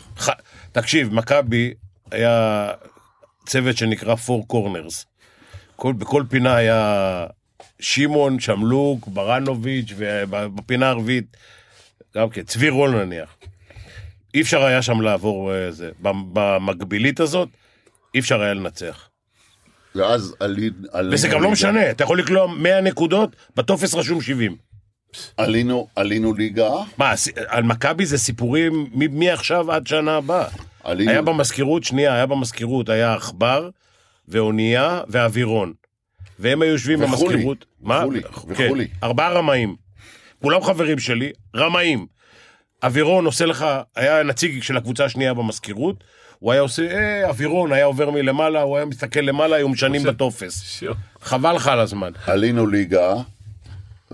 תקשיב, מכבי היה צוות שנקרא Four Corners. כל, בכל פינה היה שמעון, שמלוק, ברנוביץ', ובפינה הרביעית, גם כן, צבי רול נניח. אי אפשר היה שם לעבור אה, זה. במ- במקבילית הזאת, אי אפשר היה לנצח. ואז עלי-. וזה גם לא. משנה, אתה יכול לקלוע 100 נקודות, בטופס רשום 70. עלינו, עלינו ליגה, מה, על מכבי זה סיפורים מעכשיו עד שנה הבאה. עלינו... היה במזכירות, שנייה, היה במזכירות, היה עכבר, ואונייה, ואווירון. והם היו יושבים וחולי. במזכירות. מה? וחולי, כן, וחולי. ארבעה רמאים. כולם חברים שלי, רמאים. אווירון עושה לך, היה נציג של הקבוצה השנייה במזכירות, הוא היה עושה, אה, אווירון היה עובר מלמעלה, הוא היה מסתכל למעלה, היו משנים בטופס. חבל לך על הזמן. עלינו ליגה,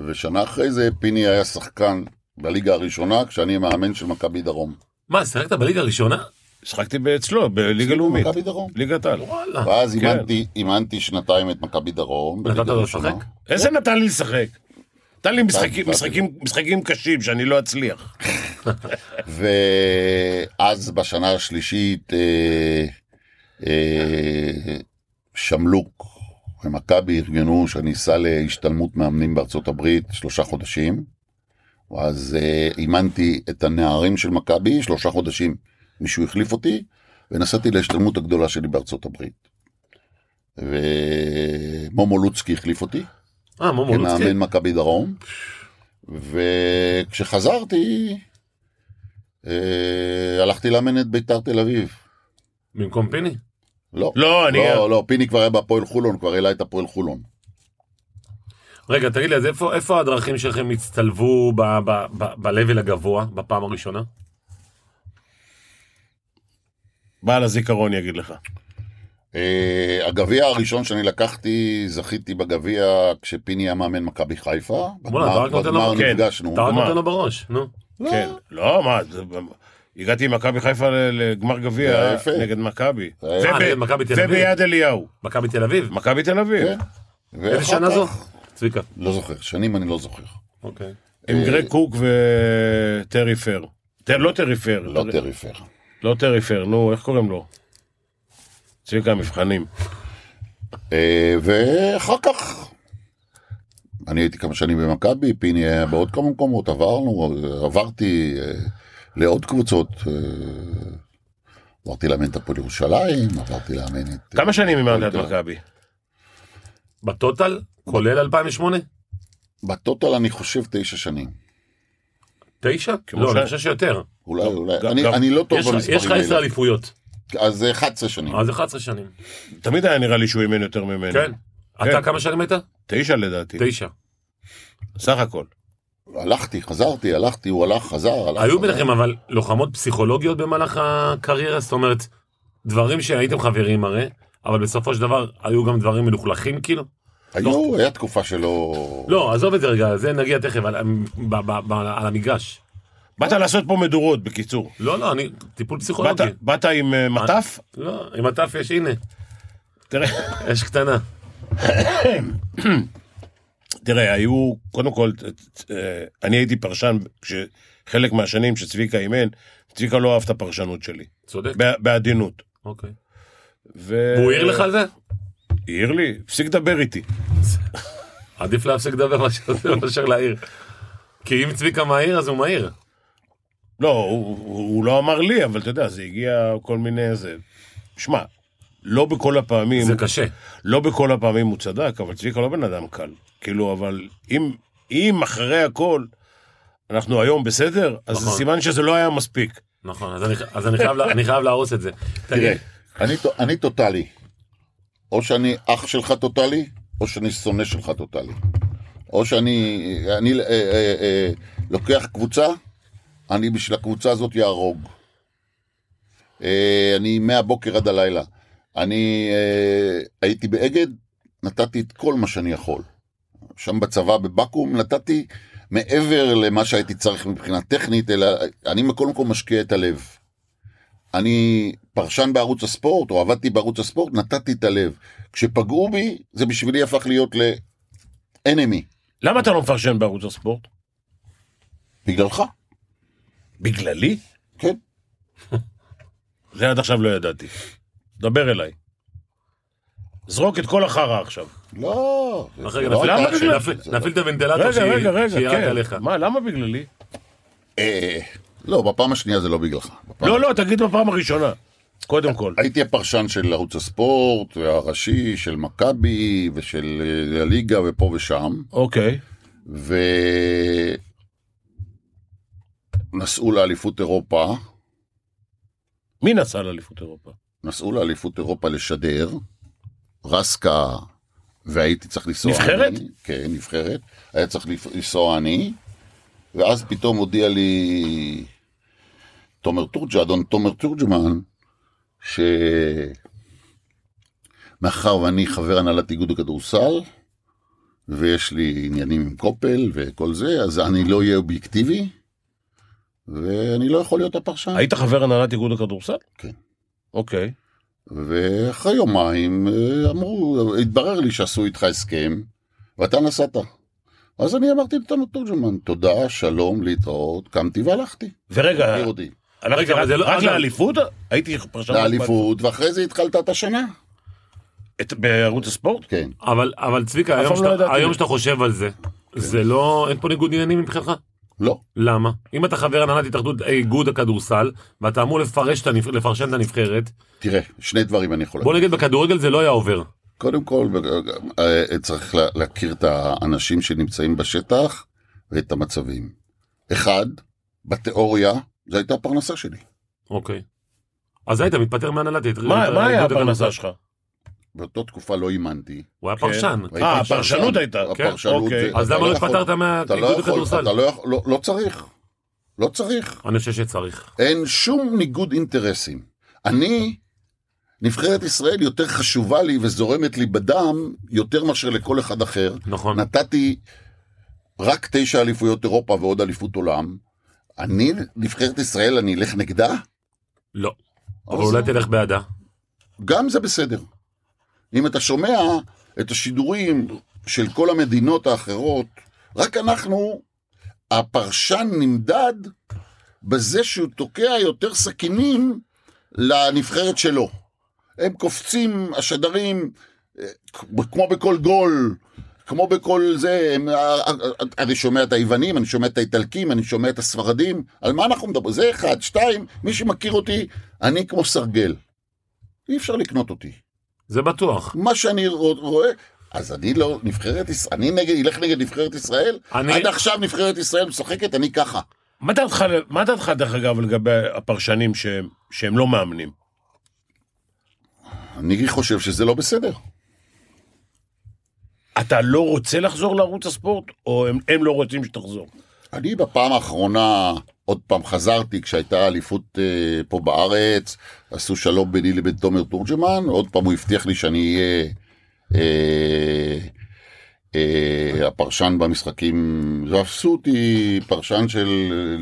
ושנה אחרי זה פיני היה שחקן בליגה הראשונה, כשאני מאמן של מכבי דרום. מה, שיחקת בליגה הראשונה? שחקתי אצלו, בליגה לאומית. מכבי דרום. ליגת העל. וואלה. ואז כן. אימנתי, אימנתי שנתיים את מכבי דרום. נתת לו. לשחק? איזה נתן לי לשחק? נתן לי משחקים, נתתי. משחקים, משחקים קשים שאני לא אצליח. ואז בשנה השלישית אה, אה, שמלוק ומכבי ארגנו שאני אסע להשתלמות מאמנים בארצות הברית שלושה חודשים. אז אה, אימנתי את הנערים של מכבי שלושה חודשים. מישהו החליף אותי ונסעתי להשתלמות הגדולה שלי בארצות הברית. ומומו לוצקי החליף אותי. אה, מומו לוצקי. כמאמן מכבי דרום, וכשחזרתי, אה, הלכתי לאמן את ביתר תל אביב. במקום פיני? לא, לא, אני... לא, לא, פיני כבר היה בהפועל חולון, כבר העלה את הפועל חולון. רגע, תגיד לי, אז איפה, איפה הדרכים שלכם הצטלבו ב- ב- ב- ב-level הגבוה בפעם הראשונה? בעל הזיכרון יגיד לך. אה, הגביע הראשון שאני לקחתי, זכיתי בגביע כשפיני היה מאמן מכבי חיפה. בוא'נה, בגמר- אתה רק נותן לו- בגמר. נפגשנו. אתה רק מה? נותן לו בראש, נו. לא, כן. לא, מה, זה- הגעתי עם מכבי חיפה לגמר גביע. נגד מכבי. זה אה. וביד אליהו. מכבי תל אביב? מכבי תל אביב. כן. איזה שנה זו? צביקה. לא זוכר, שנים אני לא זוכר. אוקיי. עם גרג קוק וטרי פר. לא טרי פר. לא טרי פר. לא טרי פר, נו, איך קוראים לו? צביקה המבחנים. אה, ואחר כך, אני הייתי כמה שנים במכבי, פיני היה בעוד כמה מקומות, עברנו, עברתי אה, לעוד קבוצות. אה, עברתי לאמן את הפועל ירושלים, עברתי לאמן את... כמה שנים אימנת את בית"ר. מכבי? בטוטל, כולל 2008? בטוטל אני חושב תשע שנים. תשע? לא, אני חושב שיותר. אולי, גם- אולי, אני, לא טוב במספרים יש לך עשר האלה. אליפויות. אז זה 11 שנים. אז 11 שנים. תמיד היה נראה לי שהוא אימן יותר ממני. כן. כן. אתה כמה שנים היית? תשע לדעתי. תשע. סך הכל. הלכתי, חזרתי, הלכתי, הוא הלך, חזר, הלך. היו. ביניכם אבל לוחמות פסיכולוגיות במהלך הקריירה? זאת אומרת, דברים שהייתם חברים הרי, אבל בסופו של דבר היו גם דברים מלוכלכים כאילו? היו, היה תקופה שלא... לא, עזוב את זה רגע, זה נגיע תכף על, ב- ב- ב- על המגרש. באת לעשות פה מדורות, בקיצור. לא, לא, אני, טיפול באת, פסיכולוגי. באת עם אה, מטף? לא, עם הטף יש, הנה, תראה, יש קטנה. תראה, היו, קודם כל, אה, אני הייתי פרשן, כשחלק מהשנים שצביקה אימן, צביקה לא אהב את הפרשנות שלי, צודק, בעדינות. אוקיי. ו... והוא העיר לך על זה? העיר לי, הפסיק לדבר איתי. עדיף להפסיק לדבר מאשר- להעיר. כי אם צביקה מעיר, אז הוא מעיר. לא, הוא, הוא, הוא לא אמר לי, אבל אתה יודע, זה הגיע כל מיני... זה... שמע, לא בכל הפעמים, זה קשה. לא בכל הפעמים הוא צדק, אבל צביקה לא בן אדם קל. כאילו, אבל אם, אם אחרי הכל אנחנו היום בסדר, אז זה נכון. סימן שזה לא היה מספיק. נכון, אז אני- אז אני חייב לה- אני חייב להרוס את זה. תראה, תגיד, אני, אני טוטאלי. או שאני אח שלך טוטאלי, או שאני שונא שלך טוטאלי. או שאני אני, אה, אה, אה, לוקח קבוצה, אני בשביל הקבוצה הזאת יהרוג. אה, אני מהבוקר עד הלילה. אני אה, הייתי באגד, נתתי את כל מה שאני יכול. שם בצבא בבקו"ם נתתי מעבר למה שהייתי צריך מבחינה טכנית, אלא אני קודם כל משקיע את הלב. אני פרשן בערוץ הספורט, או עבדתי בערוץ הספורט, נתתי את הלב. כשפגעו בי, זה בשבילי הפך להיות לאנמי. למה אתה לא מפרשן בערוץ הספורט? בגללך, בגללי? כן. זה עד עכשיו לא ידעתי. דבר אליי. זרוק את כל החרא עכשיו. לא. רגע, נפעיל- לא- את הוונטילטור רגע, שיהיה- רק. עליך. מה, למה בגללי? אה, לא, בפעם השנייה זה לא בגללך. לא, לא, תגיד בפעם הראשונה. קודם כל. הייתי הפרשן של ערוץ הספורט, הראשי, של מכבי, ושל אה, הליגה, ופה ושם. אוקיי. ונסעו לאליפות אירופה, מי נסע לאליפות אירופה? נסעו לאליפות אירופה לשדר, רסקה, והייתי צריך לנסוע נבחרת? אני, כן, נבחרת, היה צריך לנסוע אני, ואז פתאום הודיע לי תומר תורג'ה, אדון תומר תורג'מן, שמאחר ואני חבר הנהלת איגוד הכדורסל, ויש לי עניינים עם קופל וכל זה, אז אני לא אהיה אובייקטיבי, ואני לא יכול להיות הפרשן. היית חבר הנהלת איגוד הכדורסל? כן. אוקיי. ואחרי יומיים אה, אמרו, התברר לי שעשו איתך הסכם, ואתה נסעת. אז אני אמרתי לתומר תורג'מן, תודה, שלום, להתראות, קמתי והלכתי. ורגע, מכיר אותי. הלכת רגע, אבל רק- זה לא- רק לאליפות? הייתי פרשן... לאליפות, ואחרי זה התחלת את השנה. את- בערוץ הספורט? כן. אבל אבל צביקה, היום לא שאתה- ידעתי. היום שאתה חושב על זה, זה לא, אין פה ניגוד עניינים מבחינתך? לא. למה? אם אתה חבר הנהלת התאחדות איגוד הכדורסל, ואתה אמור לפרש את הנבח- לפרשן את הנבחרת, תראה, שני דברים אני יכול בוא להגיד. נגיד בכדורגל זה לא היה עובר. קודם כל, אה, צריך לה- להכיר את האנשים שנמצאים בשטח ואת המצבים. אחד, בתיאוריה, זו הייתה הפרנסה שלי. אוקיי. אז היית מתפטר מהנהלת מה מה היה. הפרנסה שלך? באותה תקופה לא אימנתי. הוא היה כן. פרשן. והייתי אה. הפרשנות הייתה. כן, הפרשנות אוקיי. זה- אז למה לא יכול- התפטרת לא מהאיגוד יכול, הכדורסל? אתה לא לא, לא צריך. לא צריך. אני חושב שצריך. אין שום ניגוד אינטרסים. אני, נבחרת ישראל יותר חשובה לי וזורמת לי בדם יותר מאשר לכל אחד אחר. נכון. נתתי רק תשע אליפויות אירופה ועוד אליפות עולם. אני, נבחרת ישראל, אני אלך נגדה? לא. אבל אולי לא. תלך בעדה. גם זה בסדר. אם אתה שומע את השידורים של כל המדינות האחרות, רק אנחנו, הפרשן נמדד בזה שהוא תוקע יותר סכינים לנבחרת שלו. הם קופצים, השדרים, אה, כמו בכל גול, כמו בכל זה, הם, אה, אני שומע את היוונים, אני שומע את האיטלקים, אני שומע את הספרדים, על מה אנחנו מדברים? זה אחד. שתיים, מי שמכיר אותי, אני כמו סרגל. אי אפשר לקנות אותי. זה בטוח. מה שאני רוא- רואה, אז אני לא, נבחרת ישראל, אני נגד, אלך נגד נבחרת ישראל? אני- עד עכשיו נבחרת ישראל משחקת, אני ככה. מה דעתך, מה דעתך דרך אגב לגבי הפרשנים שהם, שהם לא מאמנים? אני חושב שזה לא בסדר. אתה לא רוצה לחזור לערוץ הספורט, או הם, הם לא רוצים שתחזור? אני בפעם האחרונה, עוד פעם חזרתי כשהייתה אליפות אה, פה בארץ, עשו שלום ביני לבין תומר תורג'מן, עוד פעם הוא הבטיח לי שאני אהיה אה, אה, הפרשן במשחקים, ועשו אותי פרשן של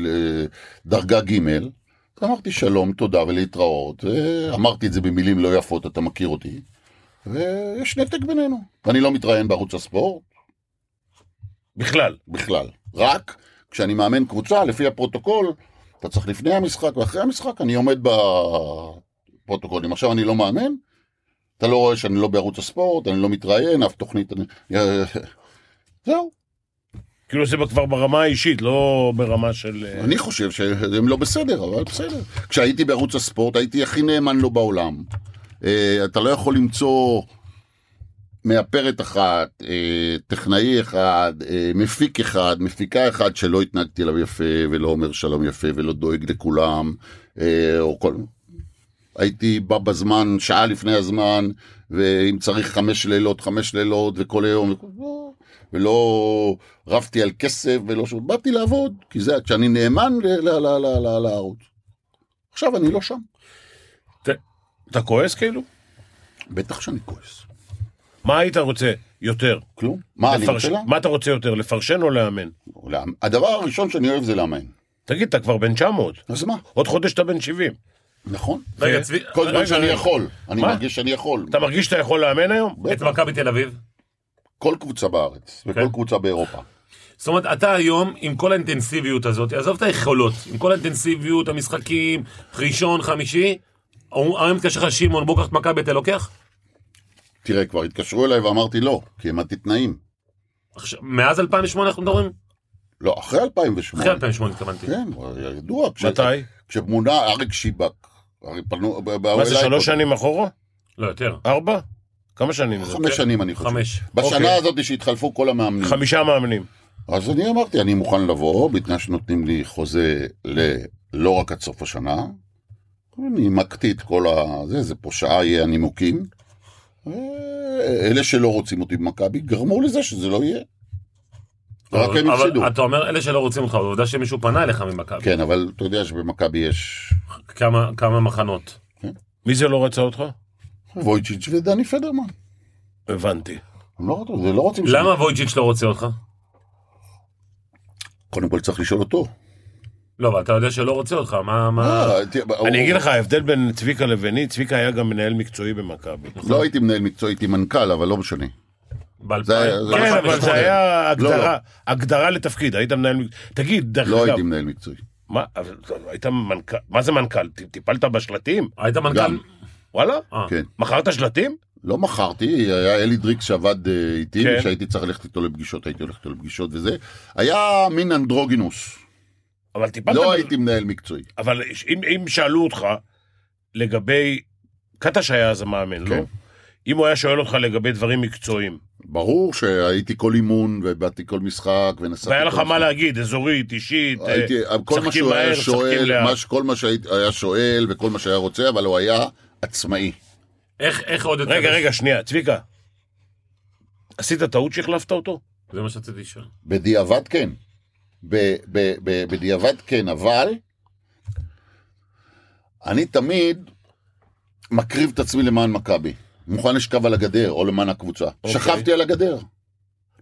אה, דרגה ג', אמרתי שלום, תודה ולהתראות, אמרתי את זה במילים לא יפות, אתה מכיר אותי, ויש נתק בינינו. אני לא מתראיין בערוץ הספורט, בכלל. בכלל. רק כשאני מאמן קבוצה, לפי הפרוטוקול, אתה צריך לפני המשחק ואחרי המשחק, אני עומד בפרוטוקולים. עכשיו אני לא מאמן, אתה לא רואה שאני לא בערוץ הספורט, אני לא מתראיין, אף תוכנית, אני... זהו. כאילו זה כבר ברמה האישית, לא ברמה של... אה, אני חושב שהם לא בסדר, אבל בסדר. כשהייתי בערוץ הספורט הייתי הכי נאמן לו בעולם. אה, אתה לא יכול למצוא מאפרת אחת, אה, טכנאי אחד, אה, מפיק אחד, מפיקה אחד שלא התנהגתי אליו יפה ולא אומר שלום יפה ולא דואג לכולם, אה, או כל... הייתי בא בזמן, שעה לפני הזמן, ואם צריך חמש לילות, חמש לילות, וכל היום, ולא רבתי על כסף, ולא שום, באתי לעבוד, כי זה, כשאני נאמן לערוץ. עכשיו אני לא שם. אתה כועס כאילו? בטח שאני כועס. מה היית רוצה יותר? כלום. מה אני לפרש- רוצה לה? מה אתה רוצה יותר, לפרשן או לאמן? הדבר הראשון שאני אוהב זה לאמן. תגיד, אתה כבר בן 900, אז מה? עוד חודש אתה בן 70. נכון. רגע, ו- צבי, כל רגע, זמן שאני רגע. יכול. אני מה? מרגיש שאני יכול. אתה מרגיש שאתה יכול לאמן היום? את מכבי תל אביב. כל קבוצה בארץ, וכל כן. קבוצה באירופה. זאת אומרת, אתה היום, עם כל האינטנסיביות הזאת, עזוב את היכולות, עם כל האינטנסיביות, המשחקים, ראשון, חמישי, היום מתקשר לך שמעון, בוא קח את מכבי, אתה לוקח? תראה, כבר התקשרו אליי ואמרתי לא, כי העמדתי תנאים. עכשיו, מאז 2008 אנחנו מדברים? לא, אחרי 2008. אחרי 2008 התכוונתי. כן, ידוע. כש- מתי? כשמונה אריק שיבק, הרי פנו, מה זה, שלוש. שנים אחורה? לא, יותר. ארבע? כמה שנים זה? חמש שנים אני חושב. חמש. בשנה אוקיי. הזאת שהתחלפו כל המאמנים. חמישה מאמנים. אז אני אמרתי, אני מוכן לבוא, בתנאי שנותנים לי חוזה ל... לא רק עד סוף השנה. אני העמקתי את כל ה... זה, זה פה שעה יהיה הנימוקים. אלה שלא רוצים אותי במכבי גרמו לזה שזה לא יהיה. רק הם הפסידו. אבל אתה אומר, אלה שלא רוצים אותך, עובדה שמישהו פנה אליך ממכבי. כן, אבל אתה יודע שבמכבי יש כמה כמה מחנות. מי זה לא רצה אותך? וויצ'יץ' ודני פדרמן. הבנתי. הם לא לא רוצים... למה וויג'יץ' לא רוצה אותך? קודם כל צריך לשאול אותו. לא, אבל אתה יודע שלא רוצה אותך, מה... הוא- אני אגיד לך, ההבדל בין צביקה לביני, צביקה היה גם מנהל מקצועי במכבי. לא הייתי מנהל מקצועי, הייתי מנכ"ל, אבל לא משנה. כן, אבל זה. היה לא, הגדרה, הגדרה לתפקיד, היית מנהל... מק- תגיד, דרך לא אגב, הייתי מנהל מקצועי. מה, היית מנכ"ל, מה זה מנכ"ל? טיפלת בשלטים? היית מנכ"ל... וואלה? אה. כן. מכרת שלטים? לא מכרתי, היה אלי דריקס שעבד אה, איתי, כן. כשהייתי צריך ללכת איתו לפגישות, הייתי הולך איתו לפגישות וזה. היה מין אנדרוגינוס. אבל טיפלת... לא בזה. הייתי מנהל מקצועי. אבל אם, אם שאלו אותך לגבי... קטש היה אז המאמן, לא? כן. אם הוא היה שואל אותך לגבי דברים מקצועיים, ברור שהייתי כל אימון, ובאתי כל משחק, ונסעתי... והיה לך מה משחק. להגיד, אזורית, אישית, אה, הייתי, כל מה שהוא היה שואל. מה ש- כל מה שהיה שואל וכל מה שהיה רוצה, אבל הוא היה עצמאי. איך איך עוד... רגע, רגע, שנייה, צביקה. עשית טעות שהחלפת אותו? זה מה שרציתי לשאול. בדיעבד כן. ב- ב- ב- בדיעבד כן, אבל אני תמיד מקריב את עצמי למען מכבי. מוכן לשכב על הגדר או למען הקבוצה. אוקיי. שכבתי על הגדר.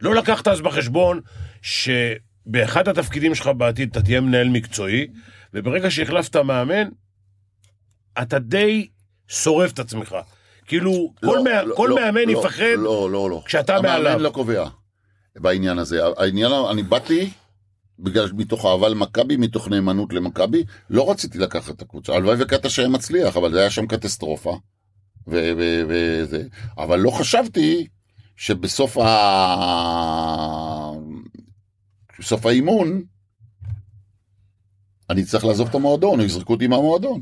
לא לקחת אז בחשבון שבאחד התפקידים שלך בעתיד אתה תהיה מנהל מקצועי, וברגע שהחלפת מאמן, אתה די שורף את עצמך. כאילו, כל, לא, מה, לא, כל לא, מאמן לא, יפחד לא, לא, לא. כשאתה מעליו. המאמן לא קובע בעניין הזה. העניין, אני באתי בגלל מתוך אהבה למכבי, מתוך נאמנות למכבי, לא רציתי לקחת את הקבוצה. הלוואי וקטש היה מצליח, אבל זה היה שם קטסטרופה. ו- ו- וזה. אבל לא חשבתי שבסוף ה... בסוף האימון אני צריך לעזוב את המועדון, או יזרקו אותי מהמועדון.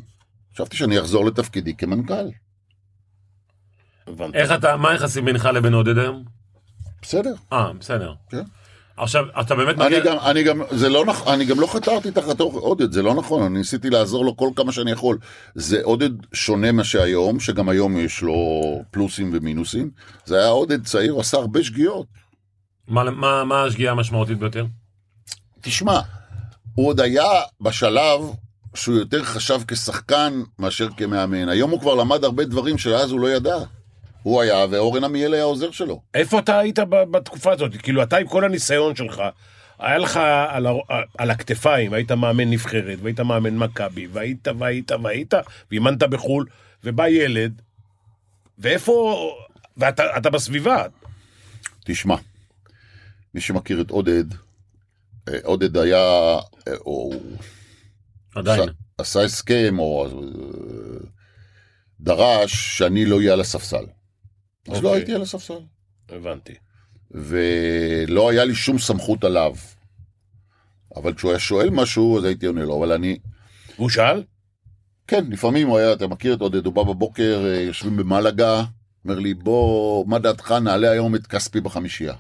חשבתי שאני אחזור לתפקידי כמנכ"ל. הבנתי. איך אתה, מה היחסים בינך לבין עודד היום? בסדר. אה, בסדר. כן. עכשיו, אתה באמת אני מגיע... גם, אני גם, זה לא נכון, אני גם לא חתרתי תחת עודד, זה לא נכון, אני ניסיתי לעזור לו כל כמה שאני יכול. זה עודד שונה מה שהיום, שגם היום יש לו פלוסים ומינוסים. זה היה עודד צעיר, עשה הרבה שגיאות. מה- מה מה השגיאה המשמעותית ביותר? תשמע, הוא עוד היה בשלב שהוא יותר חשב כשחקן מאשר כמאמן. היום הוא כבר למד הרבה דברים שאז הוא לא ידע. הוא היה, ואורן עמיאל היה העוזר שלו. איפה אתה היית בתקופה הזאת? כאילו, אתה עם כל הניסיון שלך, היה לך על, ה... על הכתפיים, היית מאמן נבחרת, והיית מאמן מכבי, והיית והיית והיית, ואימנת בחו"ל, ובא ילד, ואיפה... ואתה אתה בסביבה. תשמע, מי שמכיר את עודד, אה, עודד היה, אה, הוא, עדיין. עשה- עשה הסכם או אה, דרש שאני לא אהיה על הספסל. אז לא אוקיי. הייתי על הספסל. הבנתי. ולא היה לי שום סמכות עליו. אבל כשהוא היה שואל משהו, אז הייתי עונה לו, אבל אני... הוא שאל? כן, לפעמים הוא היה, אתה מכיר את עודד, הוא בא בבוקר, אה, יושבים במלגה, אומר לי, בוא, מה דעתך, נעלה היום את כספי בחמישייה.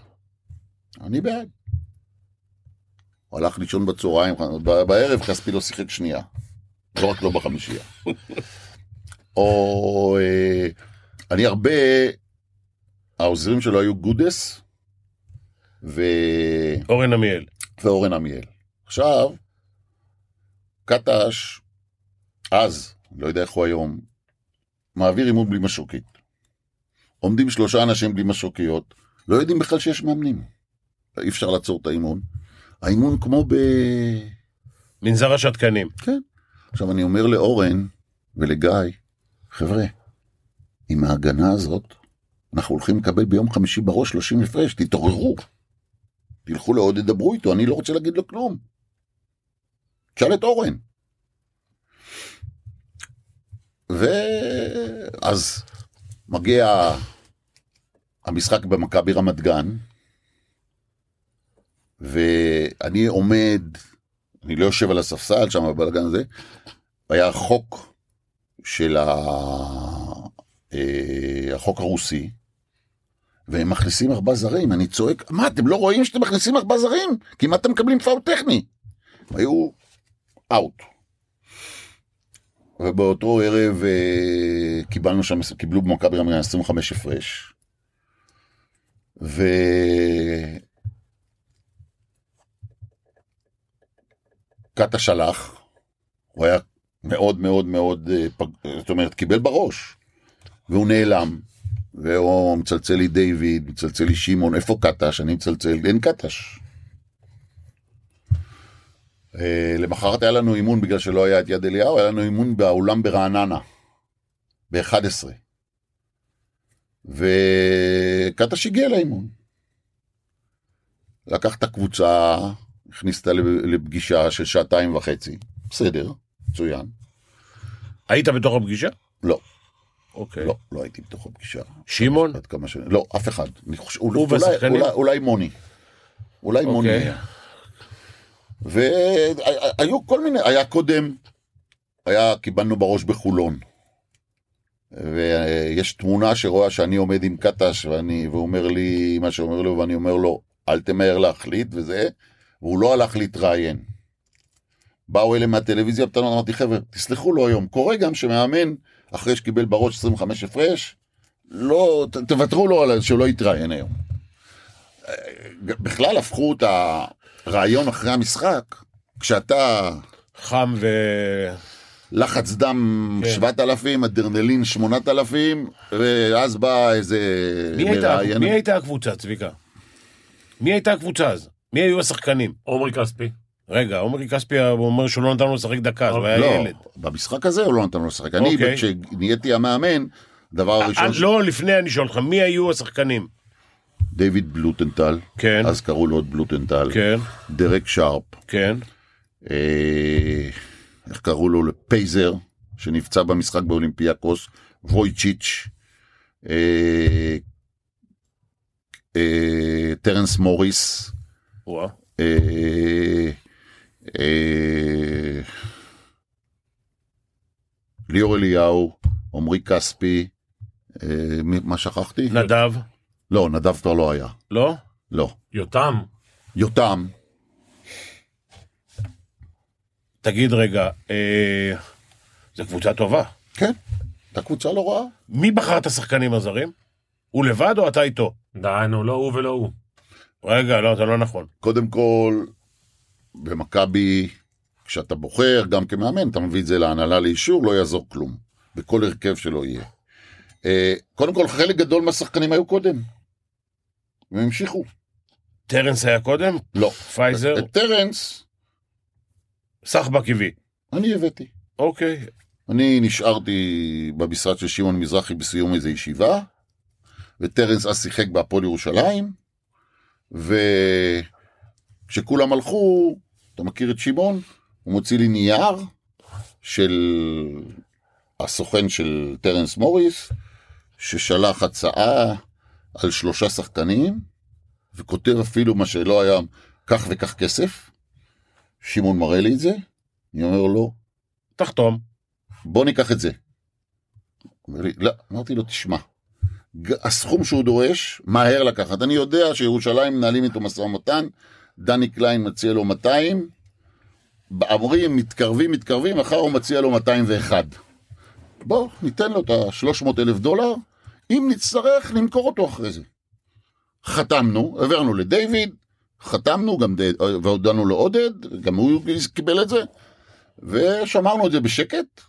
אני בעד. הוא הלך לישון בצהריים, ב- בערב כספי לא שיחק שנייה. לא רק לא בחמישייה. או אה, אני הרבה, העוזרים שלו היו גודס ו... אורן עמיאל. ואורן עמיאל. עכשיו, קטש, אז, לא יודע איך הוא היום, מעביר אימון בלי משרוקית. עומדים שלושה אנשים בלי משרוקיות, לא יודעים בכלל שיש מאמנים. אי אפשר לעצור את האימון. האימון כמו ב... מנזר השתקנים. כן. עכשיו אני אומר לאורן ולגיא, חבר'ה, עם ההגנה הזאת, אנחנו הולכים לקבל ביום חמישי בראש 30 הפרש, תתעוררו. תלכו לעוד, תדברו איתו, אני לא רוצה להגיד לו כלום. תשאל את אורן. ואז מגיע המשחק במכבי רמת גן, ואני עומד, אני לא יושב על הספסל שם בבלגן הזה, היה חוק של ה... אה, החוק הרוסי, והם מכניסים ארבעה זרים, אני צועק, מה, אתם לא רואים שאתם מכניסים ארבעה זרים? כמעט אתם מקבלים פאול טכני. היו אאוט. ובאותו ערב אה, קיבלנו שם, קיבלו במכבי גן 25 הפרש. ו... קאטה שלח, הוא היה מאוד מאוד מאוד, אה, זאת אומרת, קיבל בראש, והוא נעלם, והוא מצלצל לי דיוויד, מצלצל לי שמעון, איפה קטש? אני מצלצל, אין קטש. אה, למחרת היה לנו אימון בגלל שלא היה את יד אליהו, היה לנו אימון באולם ברעננה, ב-11. וקטש הגיע לאימון. לקח את הקבוצה, הכניס אותה לפגישה של שעתיים וחצי. בסדר, מצוין. היית בתוך הפגישה? אוקיי. לא, לא הייתי בתוך הפגישה. שמעון? עד כמה ש... לא, אף אחד. חושב, הוא אולי, והשחקנים? אולי, אולי מוני. אולי מוני אוקיי. היה. והיו כל מיני, היה קודם, היה, קיבלנו בראש בחולון. ויש תמונה שרואה שאני עומד עם קטש, ואני, והוא אומר לי מה שאומר לו, ואני אומר לו, אל תמהר להחליט וזה, והוא לא הלך להתראיין. באו אלה מהטלוויזיה, פתאום אמרתי, חבר'ה, תסלחו לו היום, קורה גם שמאמן, אחרי שקיבל בראש 25 הפרש, לא, ת- תוותרו לו על שהוא לא יתראיין היום. אה, בכלל הפכו את הרעיון אחרי המשחק, כשאתה חם ו... לחץ דם כן. 7,000, אדרנלין 8,000, ואז בא איזה מי הייתה. מי הייתה הקבוצה, צביקה? מי הייתה הקבוצה אז? מי היו השחקנים? עומרי כספי. רגע, עומרי כספי אומר שהוא לא נתן לו לשחק דקה, אז הוא היה לא, ילד. במשחק הזה הוא לא נתן לו לשחק. אני, אוקיי. כשנהייתי המאמן, הדבר אה, הראשון, ש- לא, לפני אני שואל אותך, מי היו השחקנים? דיוויד בלוטנטל, כן, אז קראו לו עוד בלוטנטל, כן, דרק שרפ, כן. אה, איך קראו לו? פייזר, שנפצע במשחק באולימפיאקוס, וויצ'יץ', אה, אה, טרנס מוריס, וואה. אה, אה, ליאור אליהו, עמרי כספי, אה, מי- מה שכחתי? נדב? לא, נדב כבר לא היה. לא? לא. יותם. יותם, תגיד רגע, אה, זו קבוצה טובה. כן, הייתה קבוצה לא רעה. מי בחר את השחקנים הזרים? הוא לבד או אתה איתו? דהיינו, לא הוא ולא הוא. רגע, לא, זה לא נכון. קודם כל, במכבי, כשאתה בוחר, גם כמאמן, אתה מביא את זה להנהלה לאישור, לא יעזור כלום. בכל הרכב שלא יהיה. אה, קודם כל, חלק גדול מהשחקנים היו קודם. הם המשיכו. טרנס היה קודם? לא. פייזר? טרנס, סחבק הביא. אני הבאתי. אוקיי. אני נשארתי במשרד של שמעון מזרחי בסיום איזו ישיבה, וטרנס אז שיחק בהפועל ירושלים, וכשכולם הלכו, אתה מכיר את שמעון? הוא מוציא לי נייר, של הסוכן של טרנס מוריס, ששלח הצעה על שלושה שחקנים, וכותב אפילו מה שלא היה כך וכך כסף. שמעון מראה לי את זה, אני אומר לו, תחתום. בוא ניקח את זה. אומר לי, לא, אמרתי לו, תשמע, הסכום שהוא דורש, מהר לקחת. אני יודע שירושלים מנהלים איתו משא ומתן, דני קליין מציע לו 200, אומרים, מתקרבים, מתקרבים, מחר הוא מציע לו 201. בוא, ניתן לו את ה-300 אלף דולר, אם נצטרך, נמכור אותו אחרי זה. חתמנו, העברנו לדיוויד, חתמנו, גם די- והודענו לעודד, גם הוא קיבל את זה, ושמרנו את זה בשקט.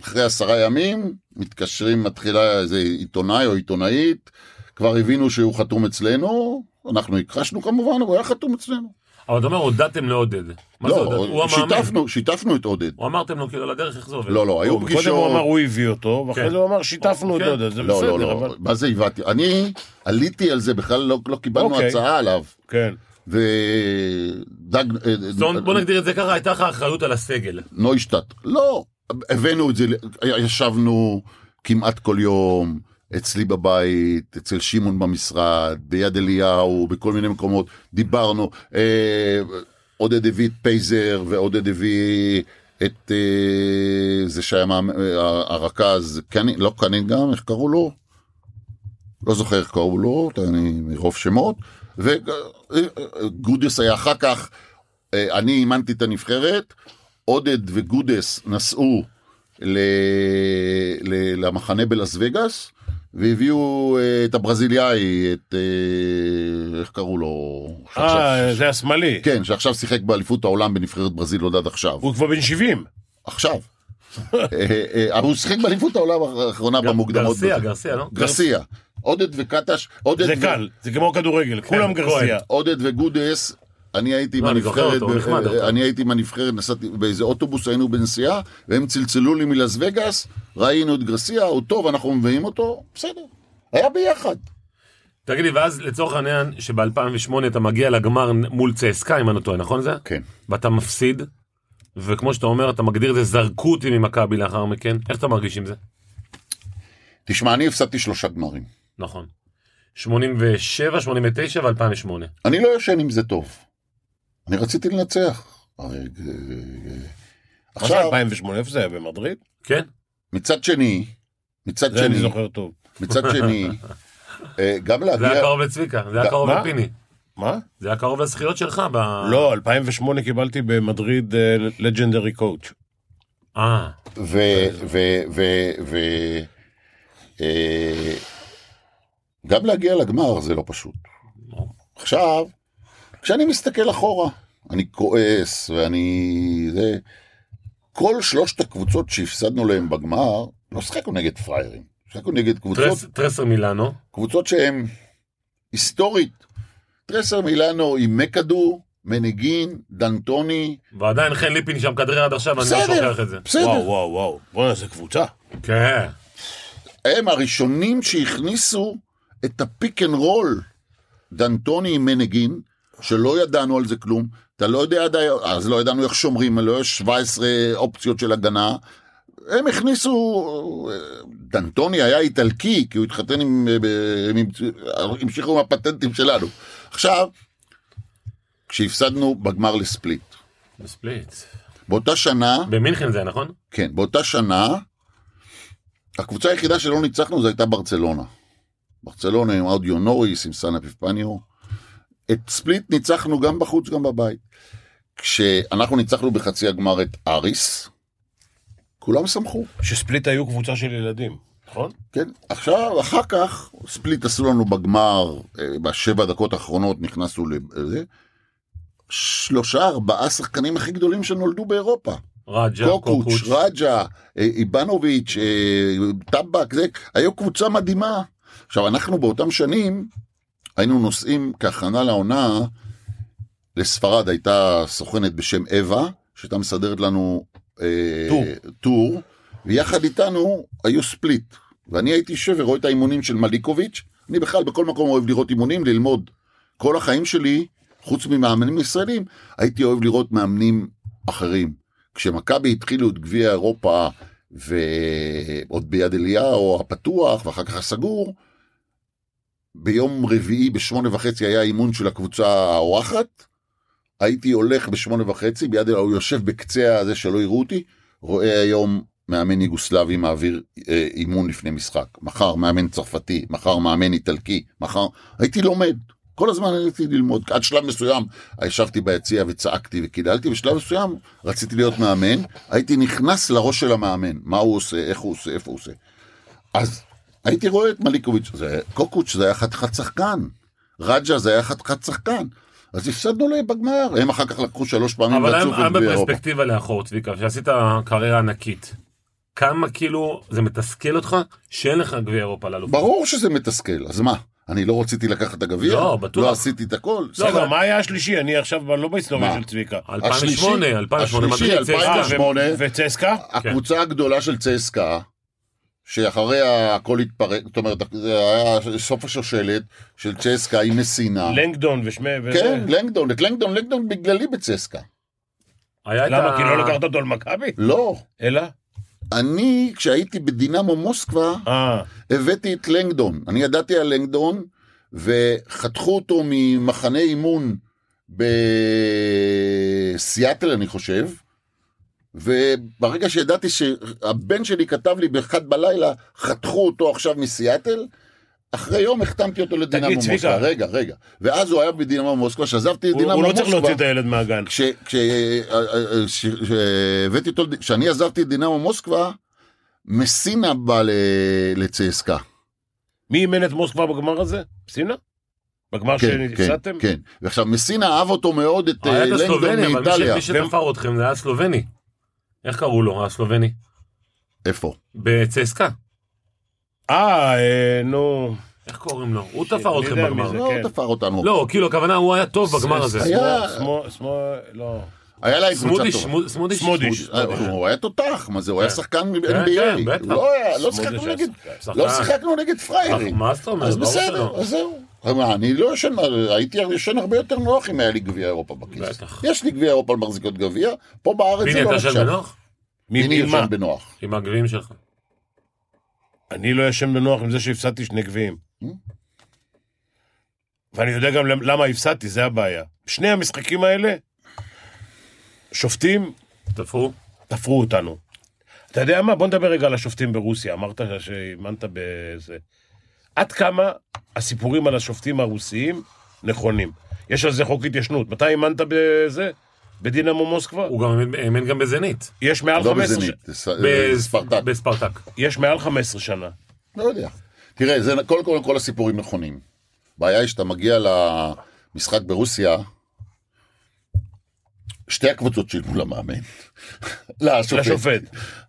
אחרי עשרה ימים, מתקשרים, מתחילה איזה עיתונאי או עיתונאית, כבר הבינו שהוא חתום אצלנו, אנחנו הכחשנו כמובן, אבל הוא היה חתום אצלנו. אבל אתה אומר, הודעתם לעודד. מה זה הודעתם? הוא לא, המאמן. שיתפנו, שיתפנו את עודד. הוא אמרתם לו כאילו על הדרך איך זה עובד. לא, לא, היו קודם הוא פגישות. אמר הוא הביא אותו, ואחרי כן. זה הוא אמר שיתפנו את כן. דודה, זה לא, לא, בסדר, לא, אבל... מה זה הבאתי? אני עליתי על זה, בכלל לא לא קיבלנו אוקיי. הצעה עליו. כן. ודג... זאת אומרת, בוא נגדיר את זה ככה, הייתה לך אחריות על הסגל. נוישטט. לא, הבאנו את זה, ישבנו כמעט כל יום אצלי בבית, אצל שמעון במשרד, ביד אליהו, בכל מיני מקומות, דיברנו. אה, עודד הביא את פייזר ועודד הביא את אה, זה שהיה אה, הרכז, קני, לא קנינגהם, איך קראו לו? לא זוכר איך קראו לו, אני מרוב שמות. וגודס היה אחר כך, אה, אני אימנתי את הנבחרת, עודד וגודס נסעו ל... ל... למחנה בלאס וגאס, והביאו אה, את הברזיליאי, את... אה, איך קראו לו? אה, זה השמאלי. כן, שעכשיו שיחק באליפות העולם בנבחרת ברזיל עוד עד עכשיו. הוא כבר בן 70. עכשיו. אה, אבל הוא שיחק באליפות העולם האחרונה במוקדמות. גרסיה, גרסיה, לא? גרסיה. עודד וקטש, עודד זה ו- קל, זה כמו כדורגל, כולם כהן. גרסיה. עודד וגודס, אני הייתי עם לא, הנבחרת, דווקא. אני הייתי עם הנבחרת, נסעתי באיזה אוטובוס, היינו בנסיעה, והם צלצלו לי מלאס וגאס, ראינו את גרסיה, הוא טוב, אנחנו מביאים אותו, בסדר. היה ביחד. תגיד לי, ואז לצורך העניין, שב-2008 אתה מגיע לגמר מול צסקה, אם אני לא טועה, נכון זה? כן. ואתה מפסיד, וכמו שאתה אומר, אתה מגדיר את זה, זרקו אותי ממכבי לאחר מכן, איך אתה מרגיש עם זה? תשמע, אני הפסדתי שלושה גמרים. נכון. 87, 89 ו-2008. אני לא ישן עם זה טוב. אני רציתי לנצח. הרי, אה, מה זה עכשיו, 2008? איפה זה היה? במדריד? כן? מצד שני, מצד זה אני שני, זוכר טוב. מצד שני, אה, גם זה היה להגיע, קרוב לצביקה, זה היה קרוב מה? לפיני. מה? זה היה קרוב לזכיות שלך ב... לא, 2008 קיבלתי במדריד לג'נדרי קואוצ'. אה, ו... ו... ו... ו... אה, גם להגיע לגמר זה לא פשוט. עכשיו, כשאני מסתכל אחורה, אני כועס ואני... זה... כל שלושת הקבוצות שהפסדנו להם בגמר, לא שיחקנו נגד פראיירים. שיחקנו נגד קבוצות, טרס- טרסר מילאנו, קבוצות שהן היסטורית. טרסר מילאנו עם מקדו, מנגין, דנטוני, ועדיין חן ליפין שם כדרר עד עכשיו, אני לא בסדר, שוכח את זה. בסדר. וואו, וואו, וואו. בוא'נה, זה קבוצה. כן. הם הראשונים שהכניסו את ה pick and roll. דנטוני עם מנגין, שלא ידענו על זה כלום, אתה לא יודע עד היום, אז לא ידענו איך שומרים, לא יש 17 אופציות של הגנה. הם הכניסו, דנטוני היה איטלקי, כי הוא התחתן עם, הם המשיכו עם הפטנטים שלנו. עכשיו, כשהפסדנו בגמר לספליט, בספליט. באותה שנה, במינכן זה היה, נכון? כן, באותה שנה, הקבוצה היחידה שלא ניצחנו זו הייתה ברצלונה. ברצלונה עם אודיו נוריס, עם סאנה פיפניו. את ספליט ניצחנו גם בחוץ, גם בבית. כשאנחנו ניצחנו בחצי הגמר את אריס, כולם שמחו. שספליט היו קבוצה של ילדים, נכון? כן, עכשיו, אחר כך, ספליט עשו לנו בגמר, אה, בשבע דקות האחרונות נכנסנו לזה, שלושה, ארבעה שחקנים הכי גדולים שנולדו באירופה. רג'ה, קוקוץ', קוקוץ'. רג'ה, אה, איבנוביץ', אה, טבק, זה, היו קבוצה מדהימה. עכשיו, אנחנו באותם שנים היינו נוסעים כהכנה לעונה לספרד, הייתה סוכנת בשם אווה, שהייתה מסדרת לנו אה, טור. טור, ויחד איתנו היו ספליט. ואני הייתי יושב ורואה את האימונים של מליקוביץ', אני בכלל בכל מקום אוהב לראות אימונים, ללמוד. כל החיים שלי, חוץ ממאמנים ישראלים, הייתי אוהב לראות מאמנים אחרים. כשמכבי התחילו את גביע אירופה, ועוד ביד אליהו הפתוח, ואחר כך הסגור, ביום רביעי בשמונה וחצי היה אימון של הקבוצה האורחת, הייתי הולך בשמונה וחצי, ביד אליהו יושב בקצה הזה שלא יראו אותי, רואה היום מאמן יוגוסלבי מעביר אה, אימון לפני משחק, מחר מאמן צרפתי, מחר מאמן איטלקי, מחר, הייתי לומד, כל הזמן הייתי ללמוד, עד שלב מסוים ישבתי ביציע וצעקתי וקידלתי, בשלב מסוים רציתי להיות מאמן, הייתי נכנס לראש של המאמן, מה הוא עושה, איך הוא עושה, איפה הוא עושה. אז הייתי רואה את מליקוביץ', זה, קוקוץ' זה היה חתיכת שחקן, רג'ה זה היה חתיכת שחקן. אז הפסדנו להם בגמר, הם אחר כך לקחו שלוש פעמים אבל היה את גביע אירופה. בפרספקטיבה לאחור, צביקה, שעשית קריירה ענקית. כמה כאילו זה מתסכל אותך שאין לך גביע אירופה לאלופות? ברור שזה מתסכל, אז מה? אני לא רציתי לקחת את הגביע? לא, בטוח. לא עשיתי את הכל? לא, אבל- מה היה השלישי? אני עכשיו לא בהיסטוריה? של צביקה. 2008, 2008, השלישי, מדריד, צסקה. 2008. אה, ו- וצסקה? הקבוצה הגדולה של צסקה, שאחריה הכל התפרק, זאת אומרת, זה היה סוף השושלת של צסקה עם מסינה. לנגדון ושמי... וזה. כן, לנגדון, את לנגדון, לנגדון בגללי בצסקה. היה את למה? ה- כי לא לקחת אותו למכבי? לא, אלא? אני, כשהייתי בדינמו מוסקבה, אה, הבאתי את לנגדון. אני ידעתי על לנגדון, וחתכו אותו ממחנה אימון בסיאטל, אני חושב, וברגע שידעתי שהבן שלי כתב לי באחד בלילה, חתכו אותו עכשיו מסיאטל, אחרי יום החתמתי אותו לדינמו תגיד, מוסקבה. צביקה. רגע, רגע. ואז הוא היה בדינמו מוסקבה, כשעזבתי את דינמו הוא לא מוסקבה... צריך להוציא את הילד מהגן. כש- כש- אה, אה, שהבאתי אותו, כשאני עזבתי את דינמו מוסקבה, מסינה בא ל- לצסקה. מי אימן את מוסקבה בגמר הזה? סינה? בגמר כן, כן, שהפסדתם? כן. ועכשיו, מסינה אהב אותו מאוד, את אה, היה את הסלובני, אבל מאיטליה. מי שתפר אתכם זה היה סלובני. איך קראו לו, הסלובני? איפה? בצסקה. אה, אה, נו. איך קוראים לו? הוא תפר אתכם יודע בגמר. זה. לא, כן. הוא תפר אותנו. לא, כאילו, הכוונה, הוא היה טוב בגמר הזה. היה- סמו... לא. היה להם קבוצה סמודיש, טובה. סמודיש. סמודיש. אה, הוא היה תותח, מה זה, הוא היה כן. שחקן כן, NBA. בטח. לא היה- לא סמודיש שיחקנו היה נגד... שחקן. לא שחקן. שיחקנו נגד פראיירים. מה זאת אומרת? אז ברור בסדר. אז זהו. מה, אני לא ישן, הייתי ישן הרבה יותר נוח אם היה לי גביע אירופה בכיס. בטח. יש לי גביע אירופה על מחזיקות גביע, פה בארץ זה לא אתה ישן נחשב. בנוח? מי פיני מי מה? ישן בנוח. עם הגביעים שלך. אני לא ישן בנוח עם זה שהפסדתי שני גביעים. Hmm? ואני יודע גם למ- למה הפסדתי, זה הבעיה. שני המשחקים האלה, שופטים תפרו. תפרו אותנו. אתה יודע מה? בוא נדבר רגע על השופטים ברוסיה. אמרת שאימנת בזה. עד כמה הסיפורים על השופטים הרוסיים נכונים? יש על זה חוק התיישנות. מתי אימנת בזה? בדינמו מוסקבה? הוא גם האמין גם בזנית. יש מעל לא 15 בזנית, ש- זה ס- ב- זה ספרטק. בספרטק. יש מעל 15 שנה. לא יודע. תראה, זה קודם כל כל הסיפורים נכונים. הבעיה היא שאתה מגיע למשחק ברוסיה, שתי הקבוצות שילמו למאמן. לשופט. לשופט.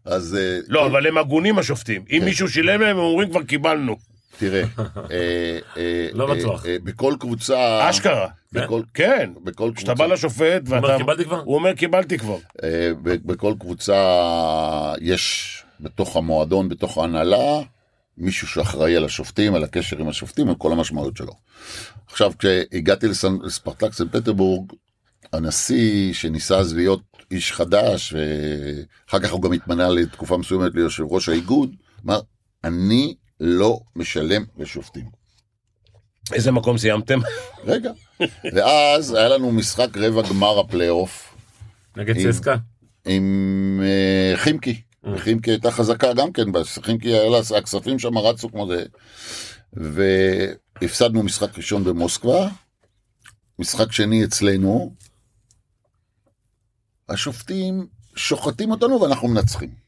אז אה, לא, אבל הם הגונים השופטים. אם כן. מישהו שילם להם, הם אומרים כבר קיבלנו. תראה, אה, אה, לא אה, בטוח. בכל קבוצה, אשכרה. כן. בכל כשאתה בא לשופט הוא אומר, ואתה... קיבלתי כבר? הוא אומר, קיבלתי כבר. בכל קבוצה יש בתוך המועדון, בתוך ההנהלה, מישהו שאחראי על השופטים, על הקשר עם השופטים, על כל המשמעויות שלו. עכשיו, כשהגעתי לספרטק סן פטרבורג, הנשיא, שניסה אז להיות איש חדש, ואחר כך הוא גם התמנה לתקופה מסוימת ליושב ראש האיגוד, אמר, אני לא משלם לשופטים. איזה מקום סיימתם? רגע. ואז היה לנו משחק רבע גמר הפלייאוף נגד עם- צסקה. עם אה, חימקי. חימקי הייתה חזקה גם כן, חימקי היה לה, הכספים שם רצו כמו זה. והפסדנו משחק ראשון במוסקבה, משחק שני אצלנו. השופטים שוחטים אותנו ואנחנו מנצחים.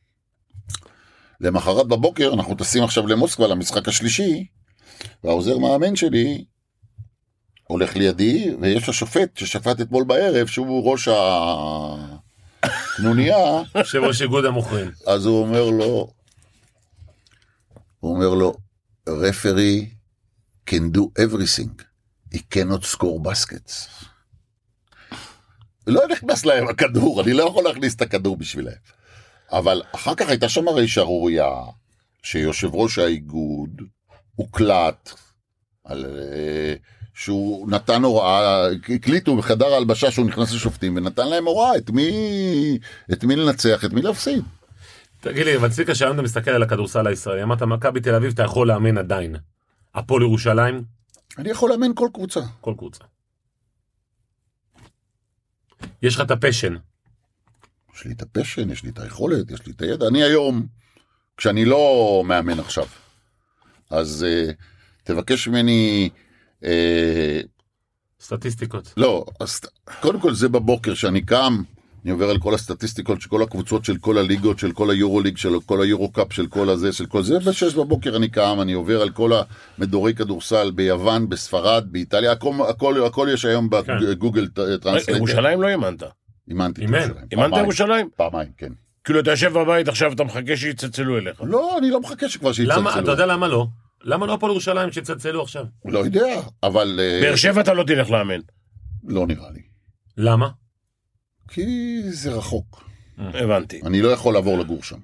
למחרת בבוקר אנחנו טסים עכשיו למוסקבה למשחק השלישי, והעוזר מאמן שלי הולך לידי, ויש השופט ששפט אתמול בערב, שהוא ראש הקנוניה, יושב ראש איגוד המוכרים. אז הוא אומר לו, הוא אומר לו, referee can do everything, he cannot score baskets. לא נכנס להם הכדור, אני לא יכול להכניס את הכדור בשבילם. אבל אחר כך הייתה שם הרי שערורייה, שיושב ראש האיגוד הוקלט על, אה, שהוא נתן הוראה, הקליטו בחדר ההלבשה שהוא נכנס לשופטים ונתן להם הוראה את מי, את מי לנצח, את מי להפסיד. תגיד לי, אבל צביקה, שהיום אתה מסתכל על הכדורסל הישראלי, אמרת מכבי תל אביב, אתה יכול לאמן עדיין. הפועל ירושלים, אני יכול לאמן כל קבוצה. כל קבוצה. יש לך את ה passion. יש לי את ה passion, יש לי את היכולת, יש לי את הידע. אני היום, כשאני לא מאמן עכשיו, אז אה, תבקש ממני, אה, סטטיסטיקות. לא, אז, קודם כל זה בבוקר שאני קם, אני עובר על כל הסטטיסטיקות של כל הקבוצות של כל הליגות, של כל היורוליג, של כל היורו-קאפ, של כל הזה, של כל זה, בשש בבוקר אני קם, אני עובר על כל המדורי כדורסל ביוון, בספרד, באיטליה, הכל, הכל, הכל יש היום כן. בגוגל translator. ירושלים לא אימנת. אימנתי. את אימן. ירושלים. אימנת פעמיים. ירושלים? פעמיים, כן. כאילו אתה יושב בבית עכשיו אתה מחכה שיצלצלו אליך. לא, אני לא מחכה שכבר שיצלצלו. למה, אתה יודע למה לא? למה לא הפועל ירושלים שיצלצלו עכשיו? לא יודע, אבל אה, באר שבע אתה לא תלך לאמן. לא נראה לי. למה? כי זה רחוק. הבנתי. אני לא יכול לעבור לגור שם.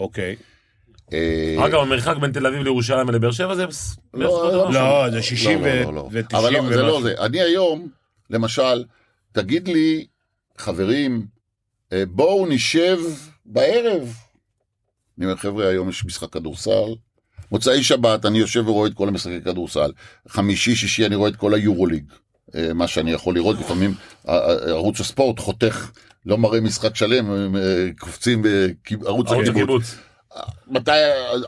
אוקיי. אה, אגב, המרחק בין תל אביב לירושלים ולבאר שבע זה... לא, לא דבר. לא, זה 60 לא, לא, לא. ו-90 אבל לא, זה לא. זה. אני היום, למשל, תגיד לי, חברים, אה, בואו נשב בערב. אני אומר, חבר'ה, היום יש משחק כדורסל. מוצאי שבת אני יושב ורואה את כל המשחקי כדורסל. חמישי, שישי אני רואה את כל היורוליג. אה, מה שאני יכול לראות, לפעמים אה, ערוץ הספורט חותך, לא מראה משחק שלם, הם, קופצים בערוץ ערוץ הקיבוץ. מתי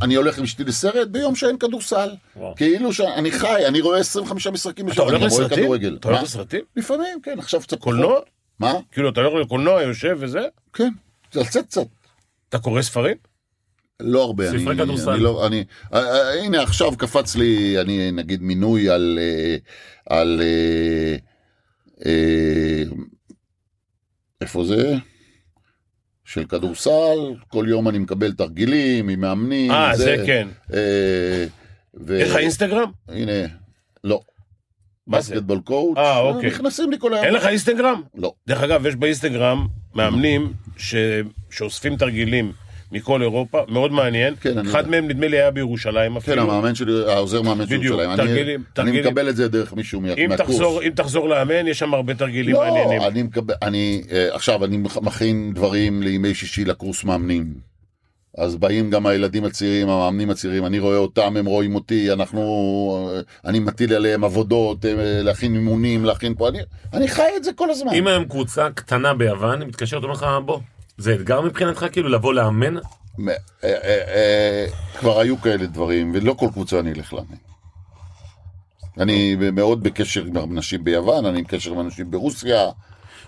אני הולך עם אשתי לסרט? ביום שאין כדורסל. כאילו שאני חי, אני רואה 25 משחקים בשבוע, אני רואה? כדורגל. אתה הולך? לסרטים? לפעמים, כן, עכשיו קצת קולנוע? מה? כאילו אתה הולך לקולנוע, יושב וזה? כן, זה לצאת קצת. אתה קורא ספרים? לא הרבה. ספרי אני- כדורסל. אני לא, אני, אה, אה, הנה עכשיו קפץ לי, אני נגיד מינוי על, אה, על, אה, איפה זה? של כדורסל, כל יום אני מקבל תרגילים ממאמנים. אה, זה כן. אה, ו- יש לך אינסטגרם? הנה, לא. basketball coach. אה, אוקיי. נכנסים לי כל היום. אין לך אינסטגרם? לא. דרך אגב, יש באינסטגרם מאמנים ש... שאוספים תרגילים מכל אירופה, מאוד מעניין. כן, אני אחד. מהם נדמה לי היה בירושלים כן, אפילו. המאמן שלי, העוזר מאמן של בדיוק, ירושלים. אני- תרגילים, אני תרגילים. מקבל את זה דרך מישהו מהקורס. תחזור, אם תחזור לאמן, יש שם הרבה תרגילים מעניינים. לא, אני מקבל, אני, אה, עכשיו אני מכ- מכין דברים לימי שישי לקורס מאמנים. אז באים גם הילדים הצעירים, המאמנים הצעירים, אני רואה אותם, הם רואים אותי, אנחנו, אני מטיל עליהם עבודות, אה, להכין אימונים, להכין פה, אני, אני חי את זה כל הזמן. אם היום קבוצה קטנה ביוון, מתקשרת, אומר לך, בוא. זה אתגר מבחינתך, כאילו, לבוא לאמן? אה, אה, כבר היו כאלה דברים, ולא כל קבוצה אני אלך לאמן. אני מאוד בקשר עם אנשים ביוון, אני בקשר עם אנשים ברוסיה.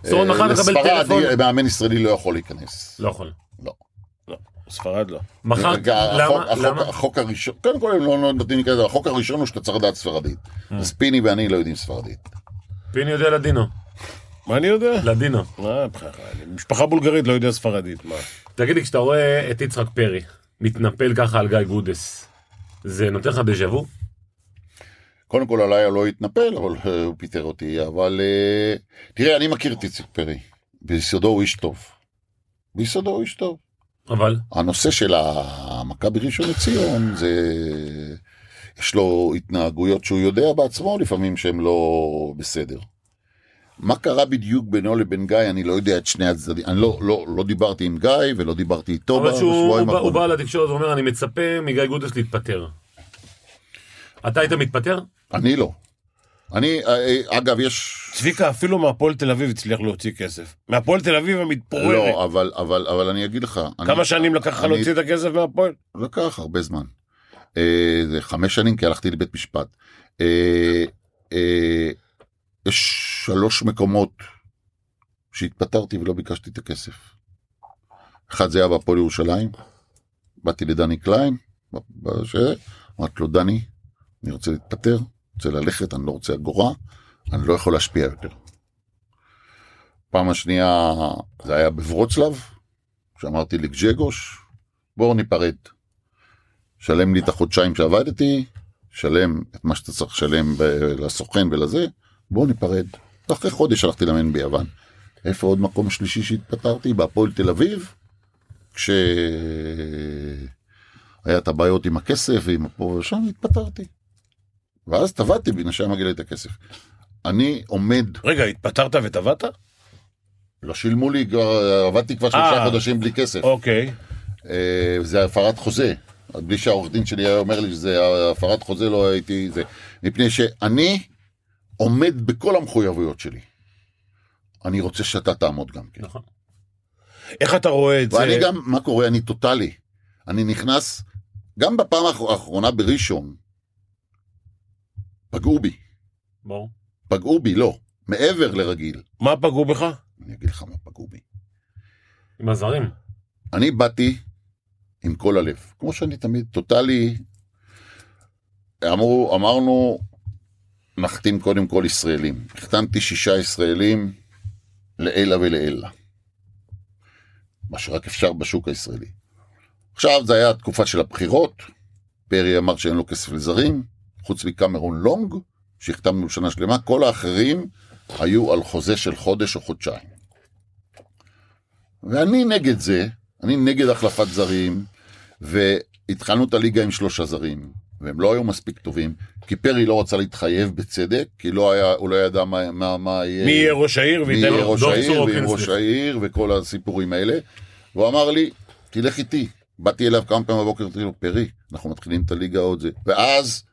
זאת אומרת, מחר נקבל טלפון. מאמן ישראלי לא יכול להיכנס. לא יכול. ספרד לא. מחר, רגע, החוק- למה? החוק- למה? החוק הראשון, קודם כל הם לא לא נותנים לי כזה, החוק הראשון הוא שאתה צריך לדעת ספרדית. אה. אז פיני ואני לא יודעים ספרדית. פיני יודע לדינו. מה אני יודע? לדינו. מה, משפחה בולגרית לא יודע ספרדית, מה? תגיד לי, כשאתה רואה את יצחק פרי מתנפל ככה על גיא גודס, זה נותן לך דז'ה וו? קודם כל עליי הוא לא התנפל, אבל אה, הוא פיטר אותי, אבל אה, תראה, אני מכיר את איציק פרי. ביסודו הוא איש טוב. ביסודו הוא איש טוב. אבל, הנושא של המכבי ראשון לציון זה יש לו התנהגויות שהוא יודע בעצמו לפעמים שהן לא בסדר. מה קרה בדיוק בינו לבין גיא אני לא יודע את שני הצדדים אני לא לא לא דיברתי עם גיא ולא דיברתי איתו בשבועיים בא- הוא האחרונים. בא לתקשורת ואומר, אני מצפה מגיא גודס להתפטר. אתה היית מתפטר? אני לא. אני אה, אה, אגב יש צביקה אפילו מהפועל תל אביב הצליח להוציא כסף. מהפועל תל אביב המתפוררת. לא אבל אבל אבל אני אגיד לך כמה אני- שנים לקח לך להוציא את הכסף מהפועל? לקח הרבה זמן. אה, זה חמש שנים כי הלכתי לבית משפט. אה, אה, יש שלוש מקומות שהתפטרתי ולא ביקשתי את הכסף. אחד זה היה בהפועל ירושלים, באתי לדני קליין, אמרתי לו דני, אני רוצה להתפטר, רוצה ללכת, אני לא רוצה אגורה, אני לא יכול להשפיע יותר. פעם השנייה זה היה בוורוצלב, שאמרתי לג'גוש, בואו ניפרד. שלם לי את החודשיים שעבדתי, שלם את מה שאתה צריך לשלם לסוכן ולזה, בואו ניפרד. אחרי חודש הלכתי לאמן ביוון. איפה עוד מקום שלישי שהתפטרתי? בהפועל תל אביב, כשהיה את הבעיות עם הכסף ועם פה ושם, התפטרתי. ואז טבעתי בגלל שהיה מגיע לי את הכסף. אני עומד, רגע, התפטרת וטבעת? לא שילמו לי, עבדתי כבר שלושה אה. חודשים בלי כסף. אוקיי. אה, זה הפרת חוזה. בלי שהעורך דין שלי היה אומר לי שזה הפרת חוזה, לא הייתי זה. מפני שאני עומד בכל המחויבויות שלי. אני רוצה שאתה תעמוד גם כן. נכון. איך אתה רואה את זה? ואני גם, מה קורה? אני טוטאלי. אני נכנס, גם בפעם האח- האחרונה בראשון, פגעו בי. ברור. פגעו בי, לא. מעבר לרגיל. מה פגעו בך? אני אגיד לך מה פגעו בי. עם הזרים. אני באתי עם כל הלב, כמו שאני תמיד, טוטאלי. אמרו, אמרנו, נחתים קודם כל ישראלים. החתמתי שישה ישראלים לעילא ולעילא. מה שרק אפשר בשוק הישראלי. עכשיו, זה היה התקופה של הבחירות, פרי אמר שאין לו כסף לזרים, חוץ מקמרון לונג, שהחתמנו שנה שלמה, כל האחרים היו על חוזה של חודש או חודשיים. ואני נגד זה, אני נגד החלפת זרים, והתחלנו את הליגה עם שלושה זרים, והם לא היו מספיק טובים, כי פרי לא רצה להתחייב בצדק, כי לא היה, הוא לא ידע מה, מה, מה יהיה, מי יהיה ראש העיר מי יהיה. ראש העיר, ועם ראש. העיר, וכל הסיפורים האלה. והוא אמר לי, תלך איתי. באתי אליו כמה פעמים בבוקר, אמרתי לו, פרי, אנחנו מתחילים את הליגה עוד זה. ואז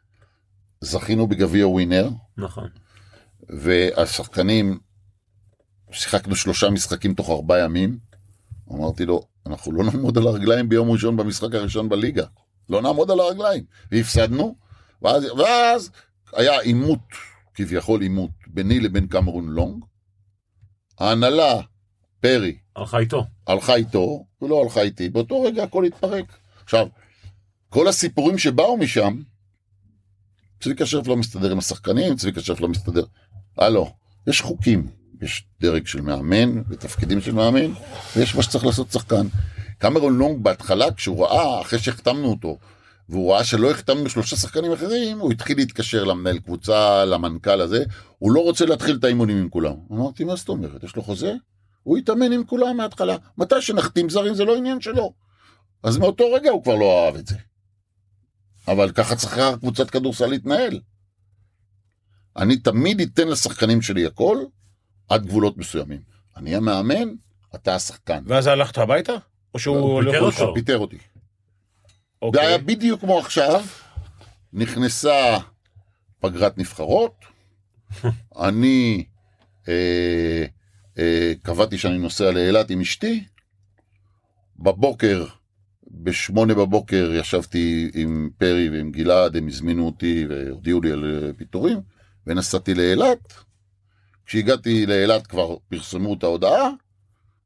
זכינו בגביע ווינר, נכון. והשחקנים, שיחקנו שלושה משחקים תוך ארבעה ימים. אמרתי לו, אנחנו לא נעמוד על הרגליים ביום ראשון במשחק הראשון בליגה. לא נעמוד על הרגליים. והפסדנו, ואז, ואז היה עימות, כביכול עימות, ביני לבין קמרון לונג. ההנהלה, פרי, הלכה איתו. הלכה איתו, ולא הלכה איתי. באותו רגע הכל התפרק. עכשיו, כל הסיפורים שבאו משם, צביקה שרף לא מסתדר עם השחקנים, צביקה שרף לא מסתדר. הלו, יש חוקים, יש דרג של מאמן, ותפקידים של מאמן, ויש מה שצריך לעשות שחקן. קמרון לונג בהתחלה, כשהוא ראה, אחרי שהחתמנו אותו, והוא ראה שלא החתמנו שלושה שחקנים אחרים, הוא התחיל להתקשר למנהל קבוצה, למנכ"ל הזה, הוא לא רוצה להתחיל את האימונים עם כולם. אמרתי, מה זאת אומרת, יש לו חוזה? הוא יתאמן עם כולם מההתחלה. מתי שנחתים זרים זה לא עניין שלו. אז מאותו רגע הוא כבר לא אהב את זה. אבל ככה צריכה קבוצת כדורסל להתנהל. אני תמיד אתן לשחקנים שלי הכל, עד גבולות מסוימים. אני המאמן, אתה השחקן. ואז הלכת הביתה? או שהוא הוא הולך פיטר? אותו. פיטר אותי. זה אוקיי. היה בדיוק כמו עכשיו, נכנסה פגרת נבחרות, אני אה, אה, קבעתי שאני נוסע לאילת עם אשתי, בבוקר, בשמונה בבוקר ישבתי עם פרי ועם גלעד, הם הזמינו אותי והודיעו לי על אה, פיטורים, ונסעתי לאילת. כשהגעתי לאילת כבר פרסמו את ההודעה,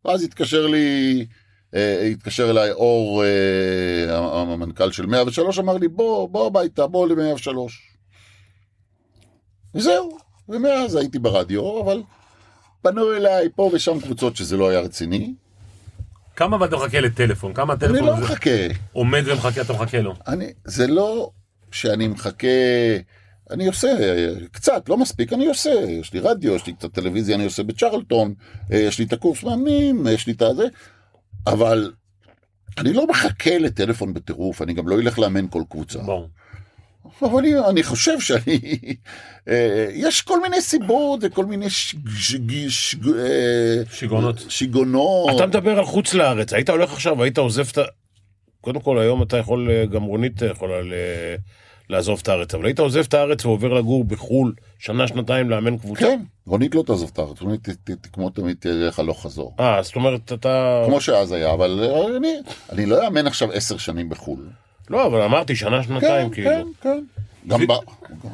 ואז התקשר לי אה, התקשר אליי אור, אה, המנכ"ל של 103, אמר לי, בוא, בוא הביתה, בוא ל-103. וזהו, ומאז הייתי ברדיו, אבל פנו אליי פה ושם קבוצות שזה לא היה רציני. כמה אבל אתה מחכה לטלפון? כמה אני הטלפון לא הזה מחכה, עומד ומחכה, אתה מחכה לו. אני, זה לא שאני מחכה, אני עושה קצת, לא מספיק, אני עושה, יש לי רדיו, יש לי קצת טלוויזיה, אני עושה בצ'רלטון, אה, יש לי את הקורס מאמנים, יש לי את הזה, אבל אני לא מחכה לטלפון בטירוף, אני גם לא אלך לאמן כל קבוצה. ברור. אבל אני, אני חושב שאני... אה, יש כל מיני סיבות וכל מיני אה, שיגעונות. שיגעונות. אתה מדבר על חוץ לארץ, היית הולך עכשיו, היית עוזב את ה... קודם כל, היום אתה יכול, אה, גם רונית יכולה ל- לעזוב את הארץ, אבל היית עוזב את הארץ ועובר לגור בחו"ל שנה, שנתיים לאמן קבוצה? כן, רונית לא תעזוב את הארץ, רונית ת- ת- כמו תמיד תלך הלוך חזור. אה, זאת אומרת, אתה... כמו שאז היה, אבל אני, אני לא אאמן עכשיו עשר שנים בחו"ל. לא, אבל אמרתי שנה, שנתיים, כן, כאילו. כן, כן. גם ב...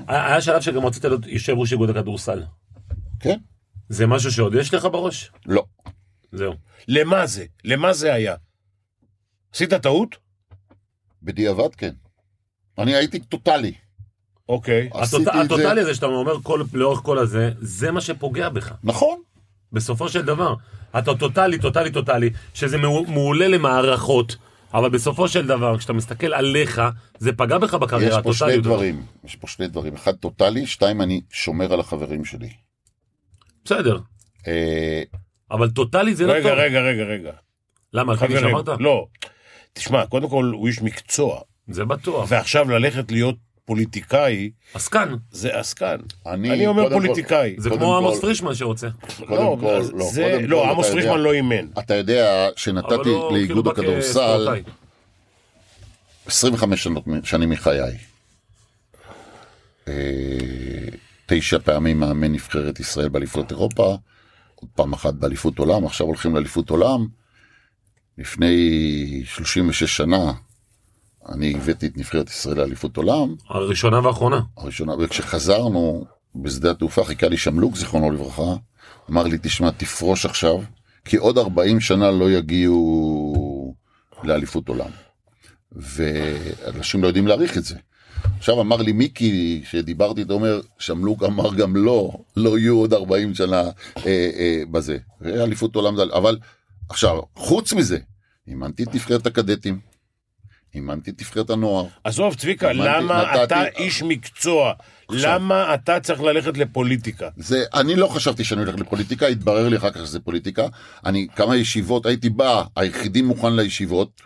היה שלב שגם רצית להיות יושב ראש איגוד הכדורסל. כן? זה משהו שעוד יש לך בראש? לא. זהו. למה זה? למה זה היה? עשית טעות? בדיעבד כן. אני הייתי טוטאלי. אוקיי. עשיתי הטוט- את זה- הטוטלי הזה שאתה אומר כל- לאורך כל הזה, זה מה שפוגע בך. נכון. בסופו של דבר. אתה טוטאלי, טוטאלי, טוטאלי, שזה מעו- מעולה למערכות, אבל בסופו של דבר, כשאתה מסתכל עליך, זה פגע בך יש בקריירה, פה שני הטוטליות הזאת. דברים. יש פה שני דברים. אחד טוטאלי, שתיים אני שומר על החברים שלי. בסדר, אה, אבל טוטאלי זה לא רגע, טוב. רגע, רגע, רגע. למה, על כפי שאמרת? לא. תשמע, קודם כל, הוא איש מקצוע, זה בטוח. ועכשיו ללכת להיות פוליטיקאי עסקן. זה עסקן. אני, אני אומר קודם כל- פוליטיקאי. זה קודם כמו כל- עמוס פרישמן שרוצה. קודם כל, לא, זה, קודם כל, לא, אתה עמוס יודע- פרישמן לא אימן. אתה יודע אבל שנתתי לא, לאיגוד כאילו, בא הכדורסל כספורטאי. 25 שנות, שנים מחיי. אה, תשע פעמים מאמן נבחרת ישראל באליפות אירופה, עוד פעם אחת באליפות עולם, עכשיו הולכים לאליפות עולם. לפני 36 שנה אני הבאתי את נבחרת ישראל לאליפות עולם, הראשונה והאחרונה. הראשונה, וכשחזרנו בשדה התעופה חיכה לי שמלוק, זיכרונו לברכה, אמר לי, תשמע, תפרוש עכשיו, כי עוד 40 שנה לא יגיעו לאליפות עולם. ואנשים לא יודעים להעריך את זה. עכשיו אמר לי מיקי, שדיברתי איתו, אומר, שמלוק אמר גם לא, לא יהיו עוד 40 שנה אה, אה, בזה. ואליפות עולם. אבל עכשיו, חוץ מזה, אימנתי את נבחרת הקדטים, אימנתי את נבחרת הנוער. עזוב, צביקה, האמנתי, למה נתתי- אתה איש מקצוע? עכשיו. למה אתה צריך ללכת לפוליטיקה? זה, אני לא חשבתי שאני הולך לפוליטיקה, התברר לי אחר כך שזה פוליטיקה. אני, כמה ישיבות, הייתי בא, היחידי מוכן לישיבות,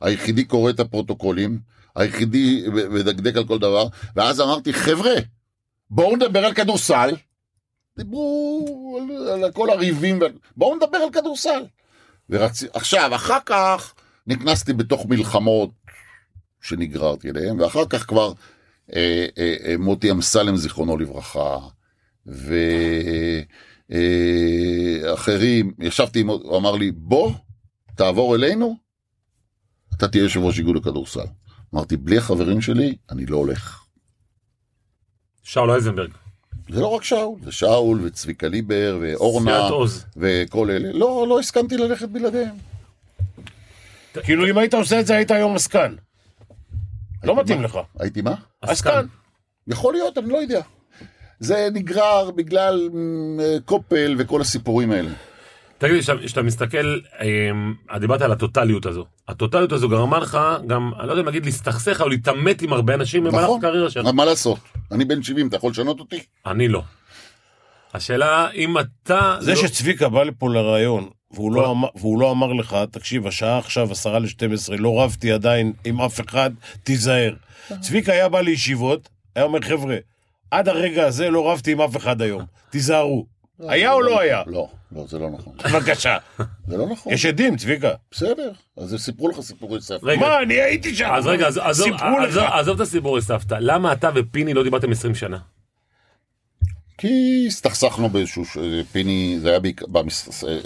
היחידי קורא את הפרוטוקולים, היחידי מדקדק על כל דבר, ואז אמרתי, חבר'ה, בואו נדבר על כדורסל. דיברו על, על כל הריבים, בואו נדבר על כדורסל. ורצ... עכשיו, אחר כך נכנסתי בתוך מלחמות שנגררתי אליהן, ואחר כך כבר אה, אה, אה, מוטי אמסלם, זיכרונו לברכה, ואחרים, ישבתי עם, הוא אמר לי, בוא, תעבור אלינו, אתה תהיה יושב ראש איגוד הכדורסל. אמרתי, בלי החברים שלי, אני לא הולך. שאול אייזנברג. זה לא רק שאול, זה שאול וצביקה ליבר ואורנה. וכל אלה. לא, לא הסכמתי ללכת בלעדיהם. כאילו, אם היית עושה את זה, היית היום עסקן. לא מתאים לך. הייתי מה? עסקן. יכול להיות, אני לא יודע. זה נגרר בגלל מ, קופל וכל הסיפורים האלה. תגיד לי, כשאתה- מסתכל, אמ, את דיברת על הטוטליות הזו. הטוטליות הזו גרמה לך גם, אני לא יודע אם להגיד להסתכסך או להתעמת עם הרבה אנשים במהלך נכון, הקריירה שלך. מה לעשות? אני בן 70, אתה יכול לשנות אותי? אני לא. השאלה אם אתה... זה לא- שצביקה בא לפה לראיון, והוא לא אמר- והוא לא אמר לך, תקשיב, השעה עכשיו עשרה לשתים עשרה, לא רבתי עדיין עם אף אחד, תיזהר. צביקה היה בא לישיבות, היה אומר, חבר'ה, עד הרגע הזה לא רבתי עם אף אחד היום, תיזהרו. היה או לא היה? לא, לא, זה לא נכון. בבקשה. זה לא נכון. יש עדים, צביקה. בסדר, אז הם סיפרו לך סיפורי סבתא. מה, אני הייתי שם. אז רגע, עזוב את הסיפורי סבתא. למה אתה ופיני לא דיברתם 20 שנה? כי הסתכסכנו באיזשהו, ש- פיני, זה היה בעיקר, במס- אה, אה,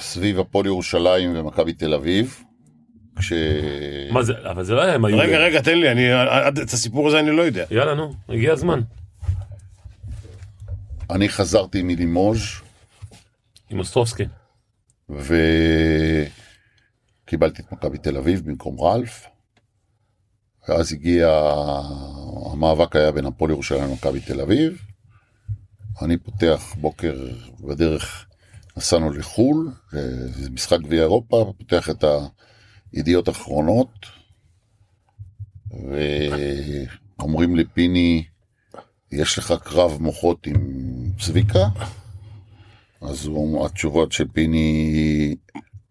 סביב הפועל ירושלים ומכבי תל אביב. כש... מה זה, אבל זה לא היה, הם היו... רגע, רגע, תן לי, אני- עד- את הסיפור הזה אני לא יודע. יאללה, נו, הגיע הזמן. אני חזרתי מלימוז' עם אוסטרובסקי. וקיבלתי את מכבי תל אביב במקום רלף. ואז הגיע, המאבק היה בין הפועל ירושלים למכבי תל אביב. אני פותח בוקר בדרך, נסענו לחו"ל, זה משחק גביע אירופה, פותח את הידיעות האחרונות, ואומרים לי, פיני, יש לך קרב מוחות עם צביקה? אז הוא, התשובות של פיני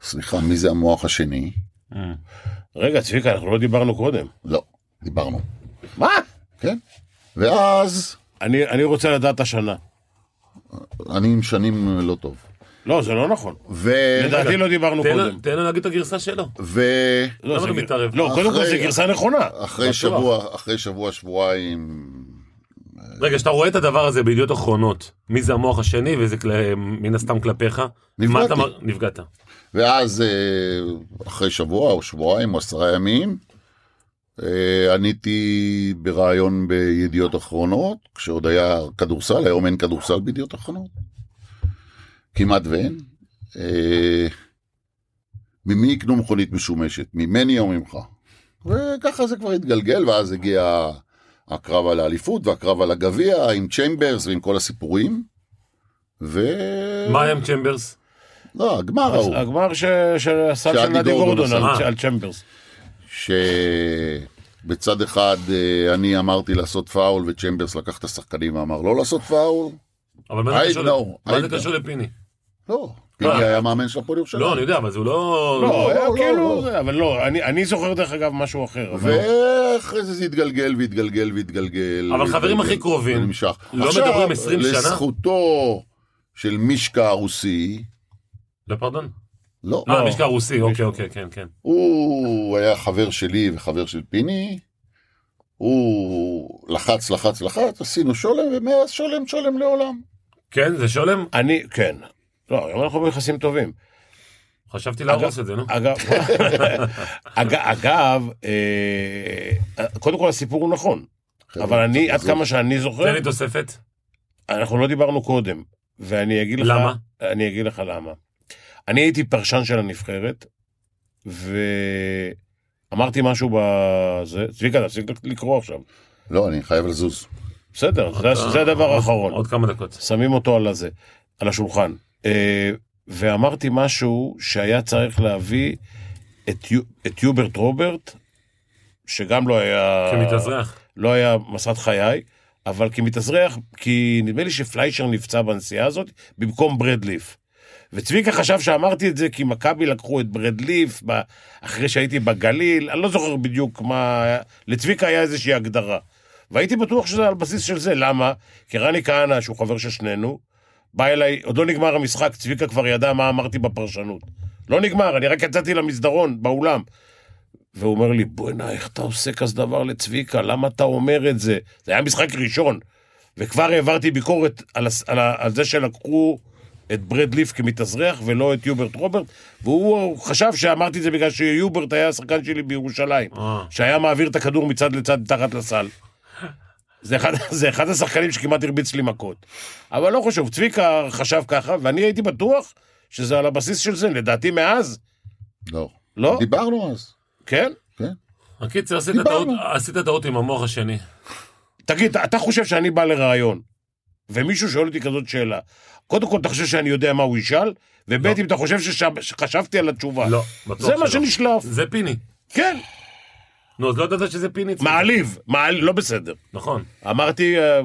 סליחה, מי זה המוח השני? רגע, צביקה, אנחנו לא דיברנו קודם. לא, דיברנו. מה? כן? ואז אני אני רוצה לדעת השנה. אני עם שנים לא טוב. לא, זה לא נכון. ו... לדעתי לא דיברנו תן קודם. תן לו להגיד את הגרסה שלו. ו... לא, למה זה אתה מתערב? לא, קודם כל זה גרסה נכונה. אחרי בטוח. שבוע, אחרי שבוע, שבועיים, רגע, כשאתה רואה את הדבר הזה בידיעות אחרונות, מי זה המוח השני וזה כל- מן הסתם כלפיך, נפגעתי. מה אתה נפגעת? ואז אה, אחרי שבוע או שבועיים או עשרה ימים, אה, עניתי בריאיון בידיעות אחרונות, כשעוד היה כדורסל, היום אין כדורסל בידיעות אחרונות. כמעט ואין. אה, ממי יקנו מכונית משומשת? ממני או ממך? וככה זה כבר התגלגל, ואז הגיע הקרב על האליפות והקרב על הגביע עם צ'יימברס ועם כל הסיפורים. ו... מה היה עם צ'מברס? לא, הגמר ההוא. הגמר ש- של הסל של נדי גורדון על- עשה. שבצד אחד אה, אני אמרתי לעשות פאול וצ'מברס לקח את השחקנים ואמר לא לעשות פאול. אבל מה זה I קשור לפיני? לא. פיני לא. היה מאמן של הפועל ירושלים. לא, אני יודע, אבל זה לא... לא, היה לא, כאילו, לא. זה, אבל לא, אני- זוכר דרך אגב משהו אחר. ואחרי זה זה התגלגל והתגלגל והתגלגל. אבל חברים הכי קרובים. לא עכשיו, מדברים 20 שנה? לזכותו של מישקה הרוסי, לא, פרדון? לא, אה, לא. משקע רוסי, אוקיי, אוקיי, כן, כן. הוא היה חבר שלי וחבר של פיני, הוא לחץ, לחץ, לחץ, עשינו שולם, ומאז שולם, שולם לעולם. כן, זה שולם? אני, כן. לא, היום אנחנו ביחסים טובים. חשבתי להרוס את זה, נו. אגב, אג- אגב, אה, קודם כל הסיפור הוא נכון, אבל אני, עד כמה שאני תן זוכר, לי תוספת. אנחנו לא דיברנו קודם, ואני אגיד לך... למה? אני אגיד לך למה. אני הייתי פרשן של הנבחרת, ואמרתי משהו בזה, צביקה, תפסיק לקרוא עכשיו. לא, אני חייב לזוז. בסדר, זה- זה הדבר האחרון. עוד כמה דקות. שמים אותו על הזה, על השולחן. אה, ואמרתי משהו שהיה צריך להביא את, יו- את יוברט רוברט, שגם לא היה... כמתאזרח. לא היה מסעת חיי, אבל כמתאזרח, כי נדמה לי שפליישר נפצע בנסיעה הזאת, במקום ברדליף. וצביקה חשב שאמרתי את זה כי מכבי לקחו את ברדליף ב- אחרי שהייתי בגליל, אני לא זוכר בדיוק מה... לצביקה היה איזושהי הגדרה. והייתי בטוח שזה על בסיס של זה, למה? כי רני כהנא, שהוא חבר של שנינו, בא אליי, עוד לא נגמר המשחק, צביקה כבר ידע מה אמרתי בפרשנות. לא נגמר, אני רק יצאתי למסדרון, באולם. והוא אומר לי, בוא'נה, איך אתה עושה כזה דבר לצביקה? למה אתה אומר את זה? זה היה משחק ראשון. וכבר העברתי ביקורת על, על, על זה שלקחו את ברד ליף כמתאזרח ולא את יוברט רוברט, והוא חשב שאמרתי את זה בגלל שיוברט היה השחקן שלי בירושלים, אה. שהיה מעביר את הכדור מצד לצד מתחת לסל. זה אחד, זה אחד השחקנים שכמעט הרביץ לי מכות. אבל לא חשוב, צביקה חשב ככה, ואני הייתי בטוח שזה על הבסיס של זה, לדעתי מאז, לא. לא? דיברנו אז. כן? כן. הקיצר, עשית. טעות- עשית טעות עם המוח השני. תגיד, אתה חושב שאני בא לראיון, ומישהו שואל אותי כזאת שאלה, קודם כל אתה חושב שאני יודע מה הוא ישאל, וב' לא. אם אתה חושב שחשבתי על התשובה. לא, בטוח זה מה שלא. שנשלף. זה פיני. כן, נו, אז לא ידעת שזה פיני? מעליב, מעל- לא בסדר. נכון. אמרתי אה,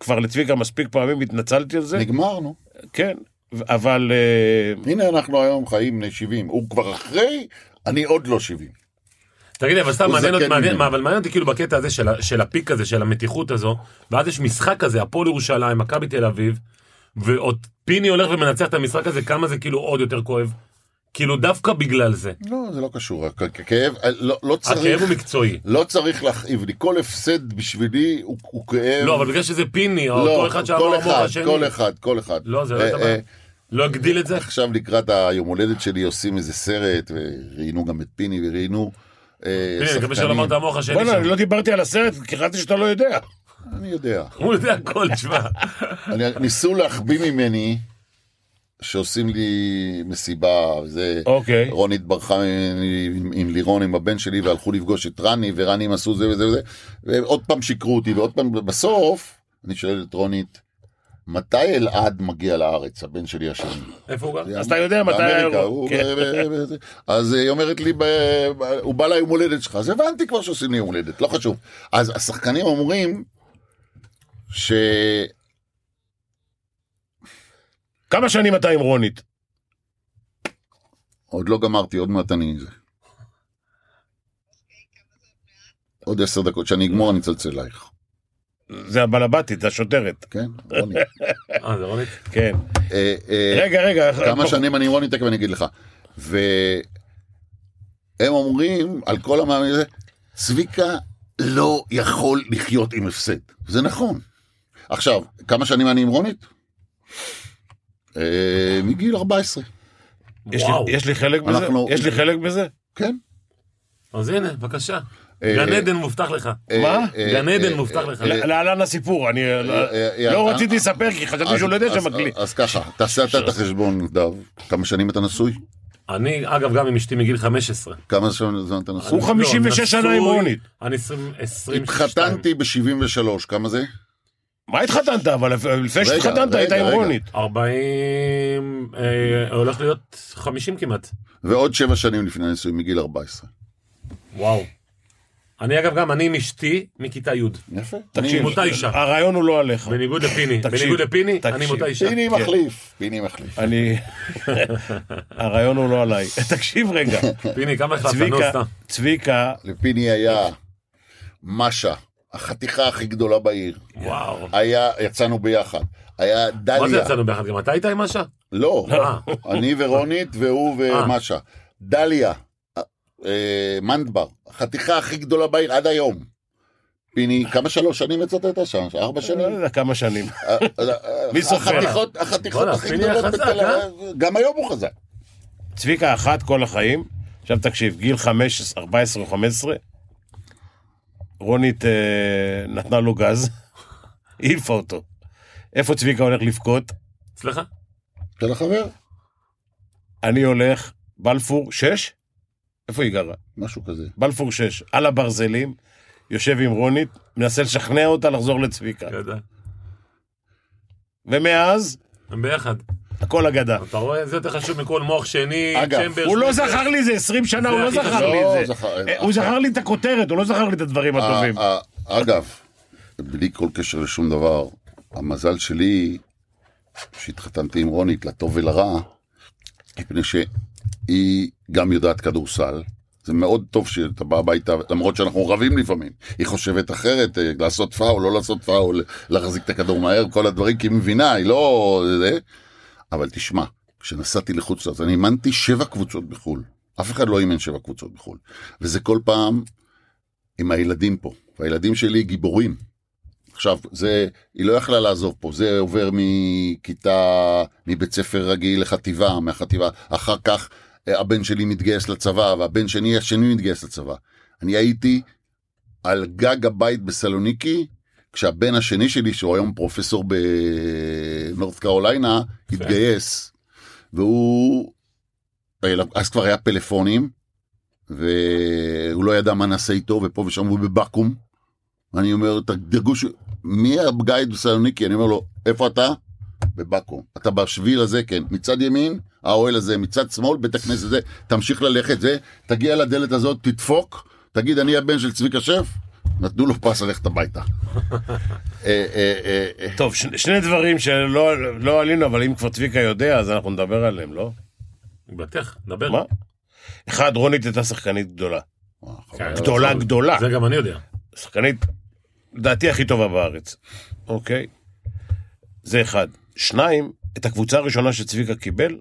כבר לצביקה מספיק פעמים, התנצלתי על זה, נגמרנו. כן, אבל אה, הנה אנחנו היום חיים בני 70. הוא כבר אחרי, אני עוד לא 70. תגיד לי, אבל סתם מעניין אותי, מעניין- אבל מעניין אותי כאילו בקטע הזה של של הפיק הזה, של המתיחות הזו, ואז יש משחק כזה, הפועל ירושלים, מכבי תל אביב, ועוד פיני הולך ומנצח את המשחק הזה, כמה זה כאילו עוד יותר כואב. כאילו דווקא בגלל זה. לא, זה לא קשור. הכ- הכ- כאב, לא, לא הכאב צריך, הוא מקצועי. לא צריך להכאיב לי. כל הפסד בשבילי הוא, הוא כאב. לא, אבל בגלל שזה פיני, או לא, אותו אחד שאמר כל המוח אחד, השני. כל אחד, כל אחד. לא, זה לא אה, הייתה בעיה. אה, לא הגדיל את זה? עכשיו לקראת היום הולדת שלי עושים איזה סרט, וראיינו גם את פיני וראיינו אה, פיני, אני מקווה שלא שחקנים. אמרת המוח השני בוא'נה. אני לא דיברתי על הסרט, כי חשבתי שאתה לא יודע. אני יודע. הוא יודע הכל, תשמע. ניסו להחביא ממני שעושים לי מסיבה, וזה... אוקיי. רונית ברחה ממני עם, עם לירון, עם הבן שלי, והלכו לפגוש את רני, ורני עשו זה וזה וזה, ועוד פעם שיקרו אותי, ועוד פעם, בסוף, אני שואל את רונית, מתי אלעד מגיע לארץ, הבן שלי השני? איפה הוא גר? אז אתה יודע מתי האירוע. הוא- כן. אז היא אומרת לי, הוא בא ליום הולדת שלך, אז הבנתי כבר שעושים לי יום הולדת, לא חשוב. אז השחקנים אומרים ש... כמה שנים אתה עם רונית? עוד לא גמרתי, עוד מעט אני זה. עוד עשר דקות, כשאני אגמור אני אצלצל אלייך, זה הבלבטית, השוטרת. כן? רוני. אה, זה רונית? כן. אה, אה, רגע, רגע. כמה שנים אני עם רוני, תכף אני אגיד לך. והם אומרים על כל המאמין הזה, צביקה לא יכול לחיות עם הפסד. זה נכון. עכשיו, כמה שנים אני עם רונית? אה, מגיל 14, יש לי- וואו. יש לי חלק בזה? אנחנו- יש לי חלק בזה? כן. אז הנה, בבקשה. אה, גן עדן מובטח לך. אה, מה? אה, גן עדן אה, מובטח לך. להלן הסיפור, אני לא- אה, לא אה, רציתי אה, לספר כי חשבתי אז- שהוא לא יודע אז- שמקליט. אז ככה, תעשה אתה את החשבון, נדב. כמה שנים אתה נשוי? אני, אגב, גם עם אשתי מגיל 15. כמה שנים זמן אתה נשוי? הוא 56 לא, שנה עם נשוי, רונית. אני 20, 22. התחתנתי ב-73, כמה זה? מה התחתנת? אבל לפני שהתחתנת היית רגע, עם רגע. רונית. 40, אה, הולך להיות 50 כמעט. ועוד שבע שנים לפני הנישואים, מגיל 14. וואו. אני אגב גם, אני עם אשתי מכיתה י'. יפה. תקשיב, עם אותה אישה. הרעיון הוא לא עליך. בניגוד לפיני. בניגוד לפיני. אני עם אותה אישה. פיני מחליף, פיני מחליף. אני... הרעיון הוא לא עליי. תקשיב רגע, פיני, כמה צביקה, סתם. צביקה, לפיני היה משה, החתיכה הכי גדולה בעיר. וואו. היה, יצאנו ביחד. היה מה זה דליה. יצאנו ביחד? גם אתה היית עם משה? לא, אה. אני ורונית והוא אה. ומשה. דליה, אה, מנדבר, החתיכה הכי גדולה בעיר עד היום. פיני, כמה שלוש שנים יצאת שם? ארבע לא שנים? יודע כמה שנים. מי סופר? החתיכות, הכי גדולות בתל? אביב. גם היום הוא חזק. צביקה אחת כל החיים, עכשיו תקשיב, גיל 5, 14 או 15, רונית אה, נתנה לו גז, העיפה אותו. איפה צביקה הולך לבכות? אצלך? של החבר, אני הולך, בלפור 6? איפה היא גרה? משהו כזה. בלפור 6, על הברזלים, יושב עם רונית, מנסה לשכנע אותה לחזור לצביקה. גדל. ומאז, הם ביחד. הכל אגדה. אתה רואה? זה יותר חשוב מכל מוח שני, אגב, צ'מברס. הוא לא. זכר לי זה 20 שנה, הוא לא זכר. לי לא את זה. זכר- אה, הוא זכר לי את הכותרת, הוא לא זכר לי את הדברים הטובים. אה, אה, אגב, בלי כל קשר לשום דבר, המזל שלי, שהתחתנתי עם רונית, לטוב ולרע, מפני שהיא גם יודעת כדורסל. זה מאוד טוב שאתה בא הביתה, למרות שאנחנו רבים לפעמים. היא חושבת אחרת, אה, לעשות פאול, לא לעשות פאול, להחזיק את הכדור מהר, כל הדברים, כי היא מבינה, היא לא... זה. אבל תשמע, כשנסעתי לחוץ לארץ, אני אימנתי שבע קבוצות בחו"ל. אף אחד לא אימן שבע קבוצות בחו"ל. וזה כל פעם עם הילדים פה. והילדים שלי גיבורים. עכשיו, זה, היא לא יכלה לעזוב פה, זה עובר מכיתה, מבית ספר רגיל לחטיבה, מהחטיבה, אחר כך אה, הבן שלי מתגייס לצבא, והבן שני השני מתגייס לצבא. אני הייתי על גג הבית בסלוניקי, כשהבן השני שלי, שהוא היום פרופסור בנורת קרוליינה, התגייס, והוא, אז כבר היה פלאפונים, והוא לא ידע מה נעשה איתו, ופה ושם הוא בבקו"ם. אני אומר, תדרגו ש... מי הגייד בסלוניקי? אני אומר לו, איפה אתה? בבקו"ם. אתה בשביל הזה, כן. מצד ימין, האוהל הזה, מצד שמאל, בית הכנסת הזה, תמשיך ללכת, זה, תגיע לדלת הזאת, תדפוק, תגיד, אני הבן של צביקה שף, נתנו לו פס ללכת הביתה. אה, אה, אה, טוב, שני דברים שלא לא עלינו, אבל אם כבר צביקה יודע, אז אנחנו נדבר עליהם, לא? בטח, דבר. מה? אחד, רונית הייתה שחקנית גדולה. כן, גדולה זה- גדולה. זה גם אני יודע. שחקנית, לדעתי, הכי טובה בארץ. אוקיי? זה אחד. שניים, את הקבוצה הראשונה שצביקה. קיבל,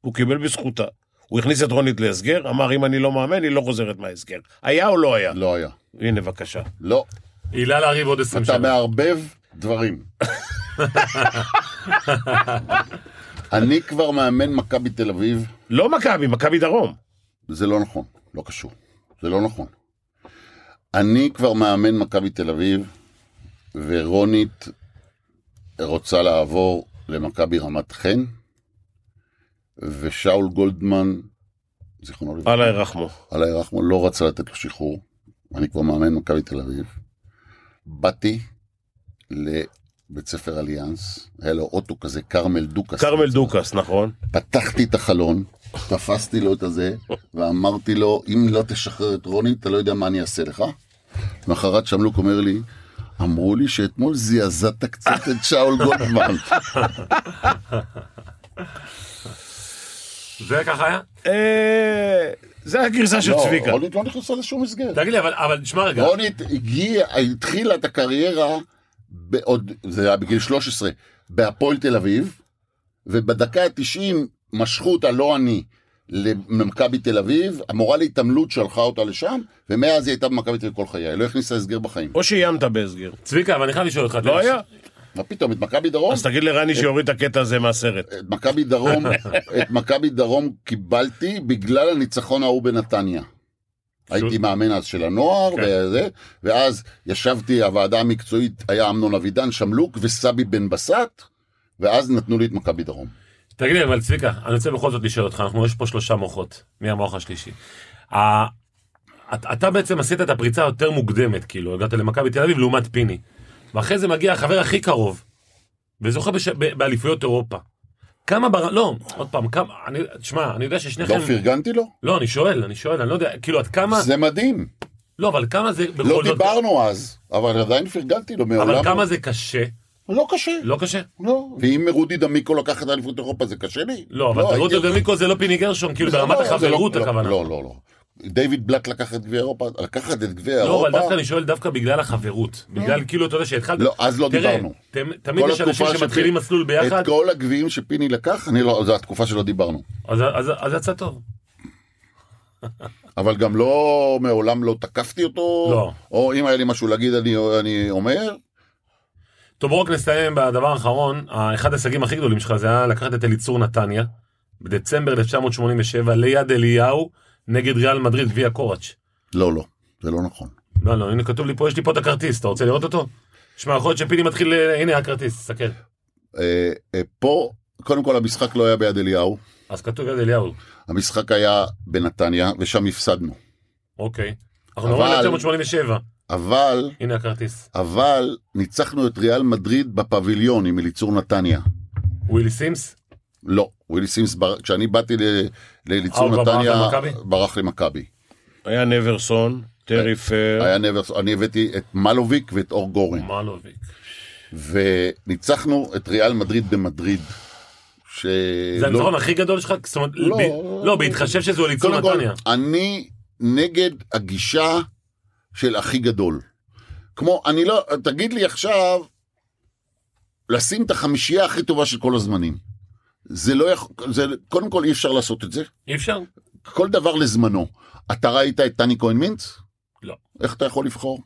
הוא קיבל בזכותה. הוא הכניס את רונית להסגר, אמר, אם אני לא מאמן, היא לא חוזרת מההסגר. היה או לא היה? לא היה. הנה, בבקשה. לא. עילה להריב עוד 20 אתה שנה. מערבב דברים. אני כבר מאמן מכבי תל אביב, לא מכבי, מכבי דרום. זה לא נכון, לא קשור. זה לא נכון. אני כבר מאמן מכבי תל אביב, ורונית רוצה לעבור למכבי רמת חן, ושאול גולדמן, זיכרונו לברכה, אללה ירחמו. אללה ירחמו, לא רצה לתת לו שחרור. אני כבר מאמן מכבי תל אביב. באתי לבית ספר אליאנס, היה לו אוטו כזה, כרמל דוכס. כרמל דוכס, נכון. פתחתי את החלון, תפסתי לו את הזה, ואמרתי לו, אם לא תשחרר את רוני, אתה לא יודע מה אני אעשה לך. למחרת שמלוק אומר לי, אמרו לי שאתמול זעזעת קצת את שאול גולדמן. זה ככה היה? אה, זה הגרסה של לא, צביקה. רונית לא נכנסה לשום מסגרת. תגיד לי, אבל- אבל תשמע רגע. רונית הגיעה, התחילה את הקריירה, זה היה בגיל 13, בהפועל תל אביב, ובדקה ה-90 משכו אותה, לא אני, למכבי תל אביב, המורה להתעמלות שלחה אותה לשם, ומאז היא הייתה במכבי תל אביב כל חייה, היא לא הכניסה הסגר בחיים. או שאיימת בהסגר. צביקה, אבל אני חייב לשאול אותך. לא היה? מה פתאום, את מכבי דרום? אז תגיד לרני שיוריד את הקטע הזה מהסרט. את מכבי דרום, את מכבי דרום קיבלתי בגלל הניצחון ההוא בנתניה. הייתי מאמן אז של הנוער, כן. וזה, ואז ישבתי, הוועדה המקצועית היה אמנון אבידן, שמלוק וסבי בן בסט, ואז נתנו לי את מכבי דרום. תגיד לי, אבל צביקה, אני רוצה בכל זאת לשאול אותך, אנחנו יש פה שלושה מוחות, מי המוח השלישי. אתה בעצם עשית את הפריצה היותר מוקדמת, כאילו, הגעת למכבי תל אביב לעומת פיני. ואחרי זה מגיע החבר הכי קרוב, וזוכה בש- ב- באליפויות אירופה. כמה בר... לא, עוד פעם, כמה... אני... תשמע, אני יודע ששניכם... לא פרגנתי לו? לא, אני שואל, אני שואל, אני לא יודע, כאילו, עד כמה... זה מדהים. לא, אבל כמה זה... לא זאת- דיברנו אז, אבל עדיין פרגנתי לו, מעולם אבל לא. כמה זה קשה? לא קשה. לא קשה? לא. ואם רודי דמיקו לקח את אליפות אירופה זה קשה לי? לא, אבל הייתי רודי דמיקו זה לא פיני גרשון, כאילו זה ברמת לא- זה החברות לא- הכוונה. לא, לא, לא. דיוויד בלאט לקח את גביע אירופה, לקחת את גביע לא, אבל אירופה. דווקא אני שואל דווקא בגלל החברות. בגלל כאילו, אתה יודע שהתחלת... לא, אז לא תראה, דיברנו. תמ- תמיד כל יש אנשים שמתחילים מסלול ביחד, את כל הגביעים שפיני לקח, אני לא, זו התקופה שלא דיברנו. אז- אז אז יצא טוב. אבל גם לא, מעולם לא תקפתי אותו. לא. או אם היה לי משהו להגיד, אני, אני אומר. טוב, בואו רק נסיים בדבר האחרון. אחד ההישגים הכי גדולים שלך זה היה לקחת את אליצור נתניה, בדצמבר 1987, ליד אליהו, נגד ריאל מדריד, גביע קוראץ'. לא, לא, זה לא נכון. לא, לא, הנה כתוב לי פה, יש לי פה את הכרטיס, אתה רוצה לראות אותו? שמע, יכול להיות שפיני מתחיל, אה, הנה הכרטיס, תסתכל. אה, אה, פה, קודם כל המשחק לא היה ביד אליהו, אז כתוב יד אליהו, המשחק היה בנתניה, ושם הפסדנו. אוקיי. אנחנו מדברים על אבל- 1987, אבל, הנה הכרטיס. אבל, ניצחנו את ריאל מדריד בפביליון עם אליצור נתניה. ווילי סימס? לא, ווילי סימס, בר- כשאני באתי ל- אה, לאליצור נתניה? ברח למכבי. היה נברסון, טרי פר, היה נברס, אני הבאתי את מלוביק ואת אור גורן. מלוביק. וניצחנו את ריאל מדריד במדריד. ש... זה הניצחון הכי גדול שלך? זאת אומרת, לא. ב- לא, בהתחשב שזו אליצור קודם כל, נתניה. אני נגד הגישה של הכי גדול. כמו, אני לא, תגיד לי עכשיו, לשים את החמישייה הכי טובה של כל הזמנים. זה לא יכול, זה, קודם כל אי אפשר לעשות את זה. אי אפשר? כל דבר לזמנו. אתה ראית את טני כהן מינץ? לא. איך אתה יכול לבחור?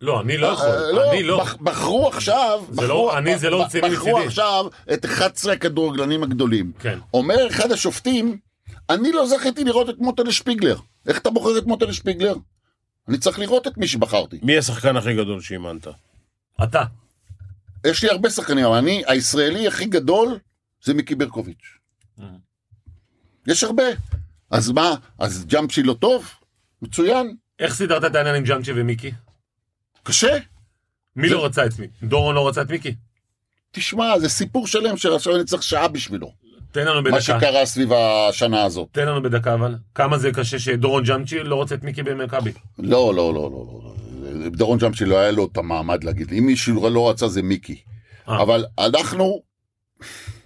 לא, אני לא יכול, אה, אני לא. בח- בחרו עכשיו, זה בחרו- לא- אני זה לא רציני בחרו מצידי. עכשיו את 11 הכדורגלנים הגדולים. כן. אומר אחד השופטים, אני לא זכיתי לראות את מוטלה שפיגלר. איך אתה בוחר את מוטלה שפיגלר? אני צריך לראות את מי שבחרתי. מי השחקן הכי גדול שאימנת? אתה. יש לי הרבה שחקנים, אבל אני, הישראלי הכי גדול זה מיקי ברקוביץ'. יש הרבה. אז מה, אז ג'אמפשי לא טוב? מצוין. איך סידרת את העניין עם ג'אנצ'י ומיקי? קשה. מי זה- לא רצה את מי? דורון לא רצה את מיקי? תשמע, זה סיפור שלם שעכשיו אני צריך שעה בשבילו. תן לנו מה בדקה. שקרה סביב השנה הזאת. תן לנו בדקה אבל. כמה זה קשה שדורון ג'אנצ'י לא רוצה את מיקי במכבי. לא, לא, לא, לא, לא. דורון ג'אמפשי לא היה לו את המעמד להגיד. אם מישהו לא רצה זה מיקי. אה. אבל אנחנו...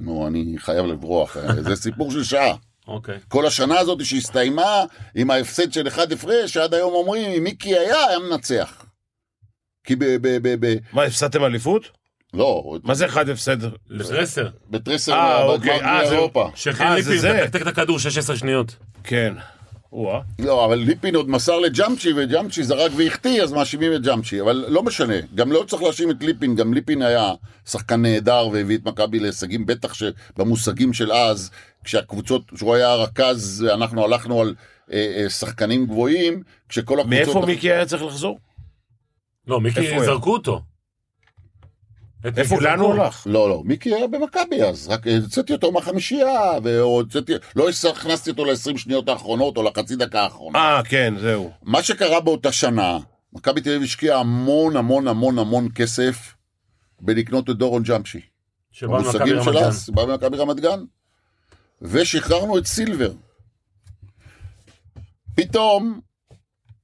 נו, אני חייב לברוח, זה סיפור של שעה. אוקיי. כל השנה הזאת שהסתיימה עם ההפסד של אחד הפרש, שעד היום אומרים, אם מיקי היה, היה מנצח. כי ב... ב, ב, ב מה, הפסדתם אליפות? לא, מה זה אחד הפסד? לברסר. בטרסר, אה, בגמר אוקיי, אה, אירופה. אה, זה. מתקתק את הכדור 16 שניות. כן. לא, אבל ליפין עוד מסר לג'אמצ'י, וג'אמצ'י זרק והחטיא, אז מאשימים את ג'אמצ'י. אבל לא משנה, גם לא צריך להאשים את ליפין, גם ליפין היה שחקן נהדר והביא את מכבי להישגים, בטח שבמושגים של אז, כשהקבוצות, כשהוא היה רכז, אנחנו הלכנו על אה, אה, שחקנים גבוהים, כשכל הקבוצות... מאיפה מיקי היה צריך לחזור? לא, מיקי זרקו אותו. איפה, לאן הוא. הלך? לא, לא, מיקי היה במכבי אז, רק הוצאתי אותו מהחמישייה, והוצאתי, לא הכנסתי אותו ל-20 שניות האחרונות או לחצי דקה האחרונה. אה, כן, זהו. מה שקרה באותה שנה, מכבי תל אביב השקיעה המון המון המון המון כסף בלקנות את דורון ג'אמשי. שבא ממכבי רמת גן. אז, בא ממכבי רמת גן. ושחררנו את סילבר. פתאום,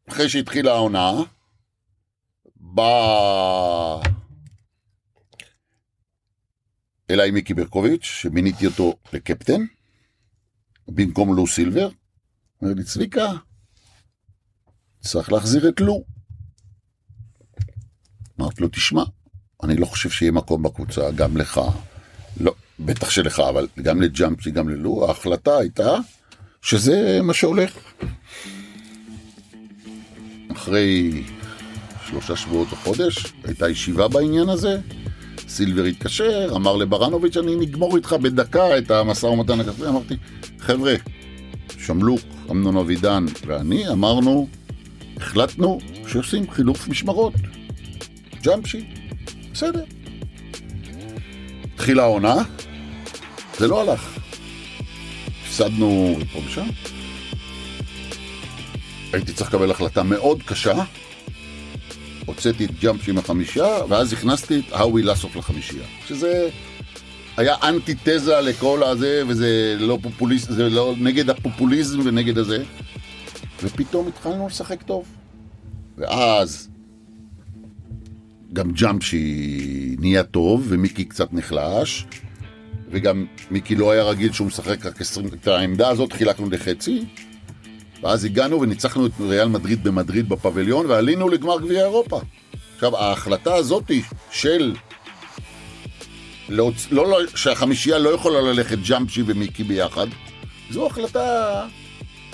אחרי שהתחילה העונה, בא אליי מיקי ברקוביץ', שמיניתי אותו לקפטן, במקום לו סילבר. אומר לי, צביקה, צריך להחזיר את לו. אמרתי לו, תשמע, אני לא חושב שיהיה מקום בקבוצה, גם לך, לא, בטח שלך, אבל גם לג'אמפי, גם ללו, ההחלטה הייתה שזה מה שהולך. אחרי שלושה שבועות או חודש, הייתה ישיבה בעניין הזה, סילבר התקשר, אמר לברנוביץ', אני נגמור איתך בדקה את המשא ומתן הכספי, אמרתי, חבר'ה, שמלוק, אמנון אבידן ואני אמרנו, החלטנו שעושים חילוף משמרות. ג'אמשי, בסדר. התחילה העונה, זה לא הלך. הפסדנו פה ושם. הייתי צריך לקבל החלטה מאוד קשה. הוצאתי את ג'אמשי מהחמישייה, ואז הכנסתי את האווי לסוף לחמישייה. שזה היה אנטיתזה לכל הזה, וזה לא פופוליסט, זה לא נגד הפופוליזם ונגד הזה. ופתאום התחלנו לשחק טוב. ואז גם ג'אמשי נהיה טוב, ומיקי קצת נחלש, וגם מיקי לא היה רגיל שהוא משחק רק 20... את העמדה הזאת חילקנו לחצי, ואז הגענו וניצחנו את ריאל מדריד במדריד בפביליון, ועלינו לגמר גביע אירופה. עכשיו, ההחלטה הזאת של... לא, לא, שהחמישייה לא יכולה ללכת ג'אמשי ומיקי ביחד, זו החלטה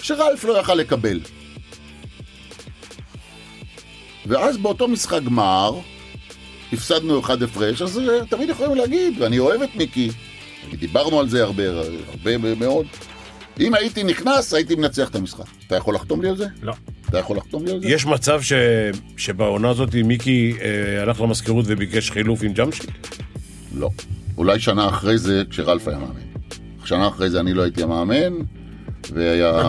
שרלף לא יכל לקבל. ואז באותו משחק גמר, הפסדנו אחד הפרש, אז אה, תמיד יכולים להגיד, ואני אוהב את מיקי, דיברנו על זה הרבה, הרבה מאוד. אם הייתי נכנס, הייתי מנצח את המשחק. אתה יכול לחתום לי על זה? לא. אתה יכול לחתום לי על זה? יש מצב ש... שבעונה הזאת מיקי אה, הלך למזכירות וביקש חילוף עם ג'אמשי? לא. אולי שנה אחרי זה, כשרלף היה מאמן. שנה אחרי זה אני לא הייתי המאמן, והיה...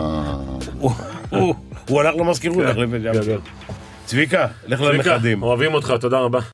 הוא- הלך למזכירות, כן, להחליף את ג'אמשי. גדול. צביקה, לך לנכדים. אוהבים אותך, תודה רבה.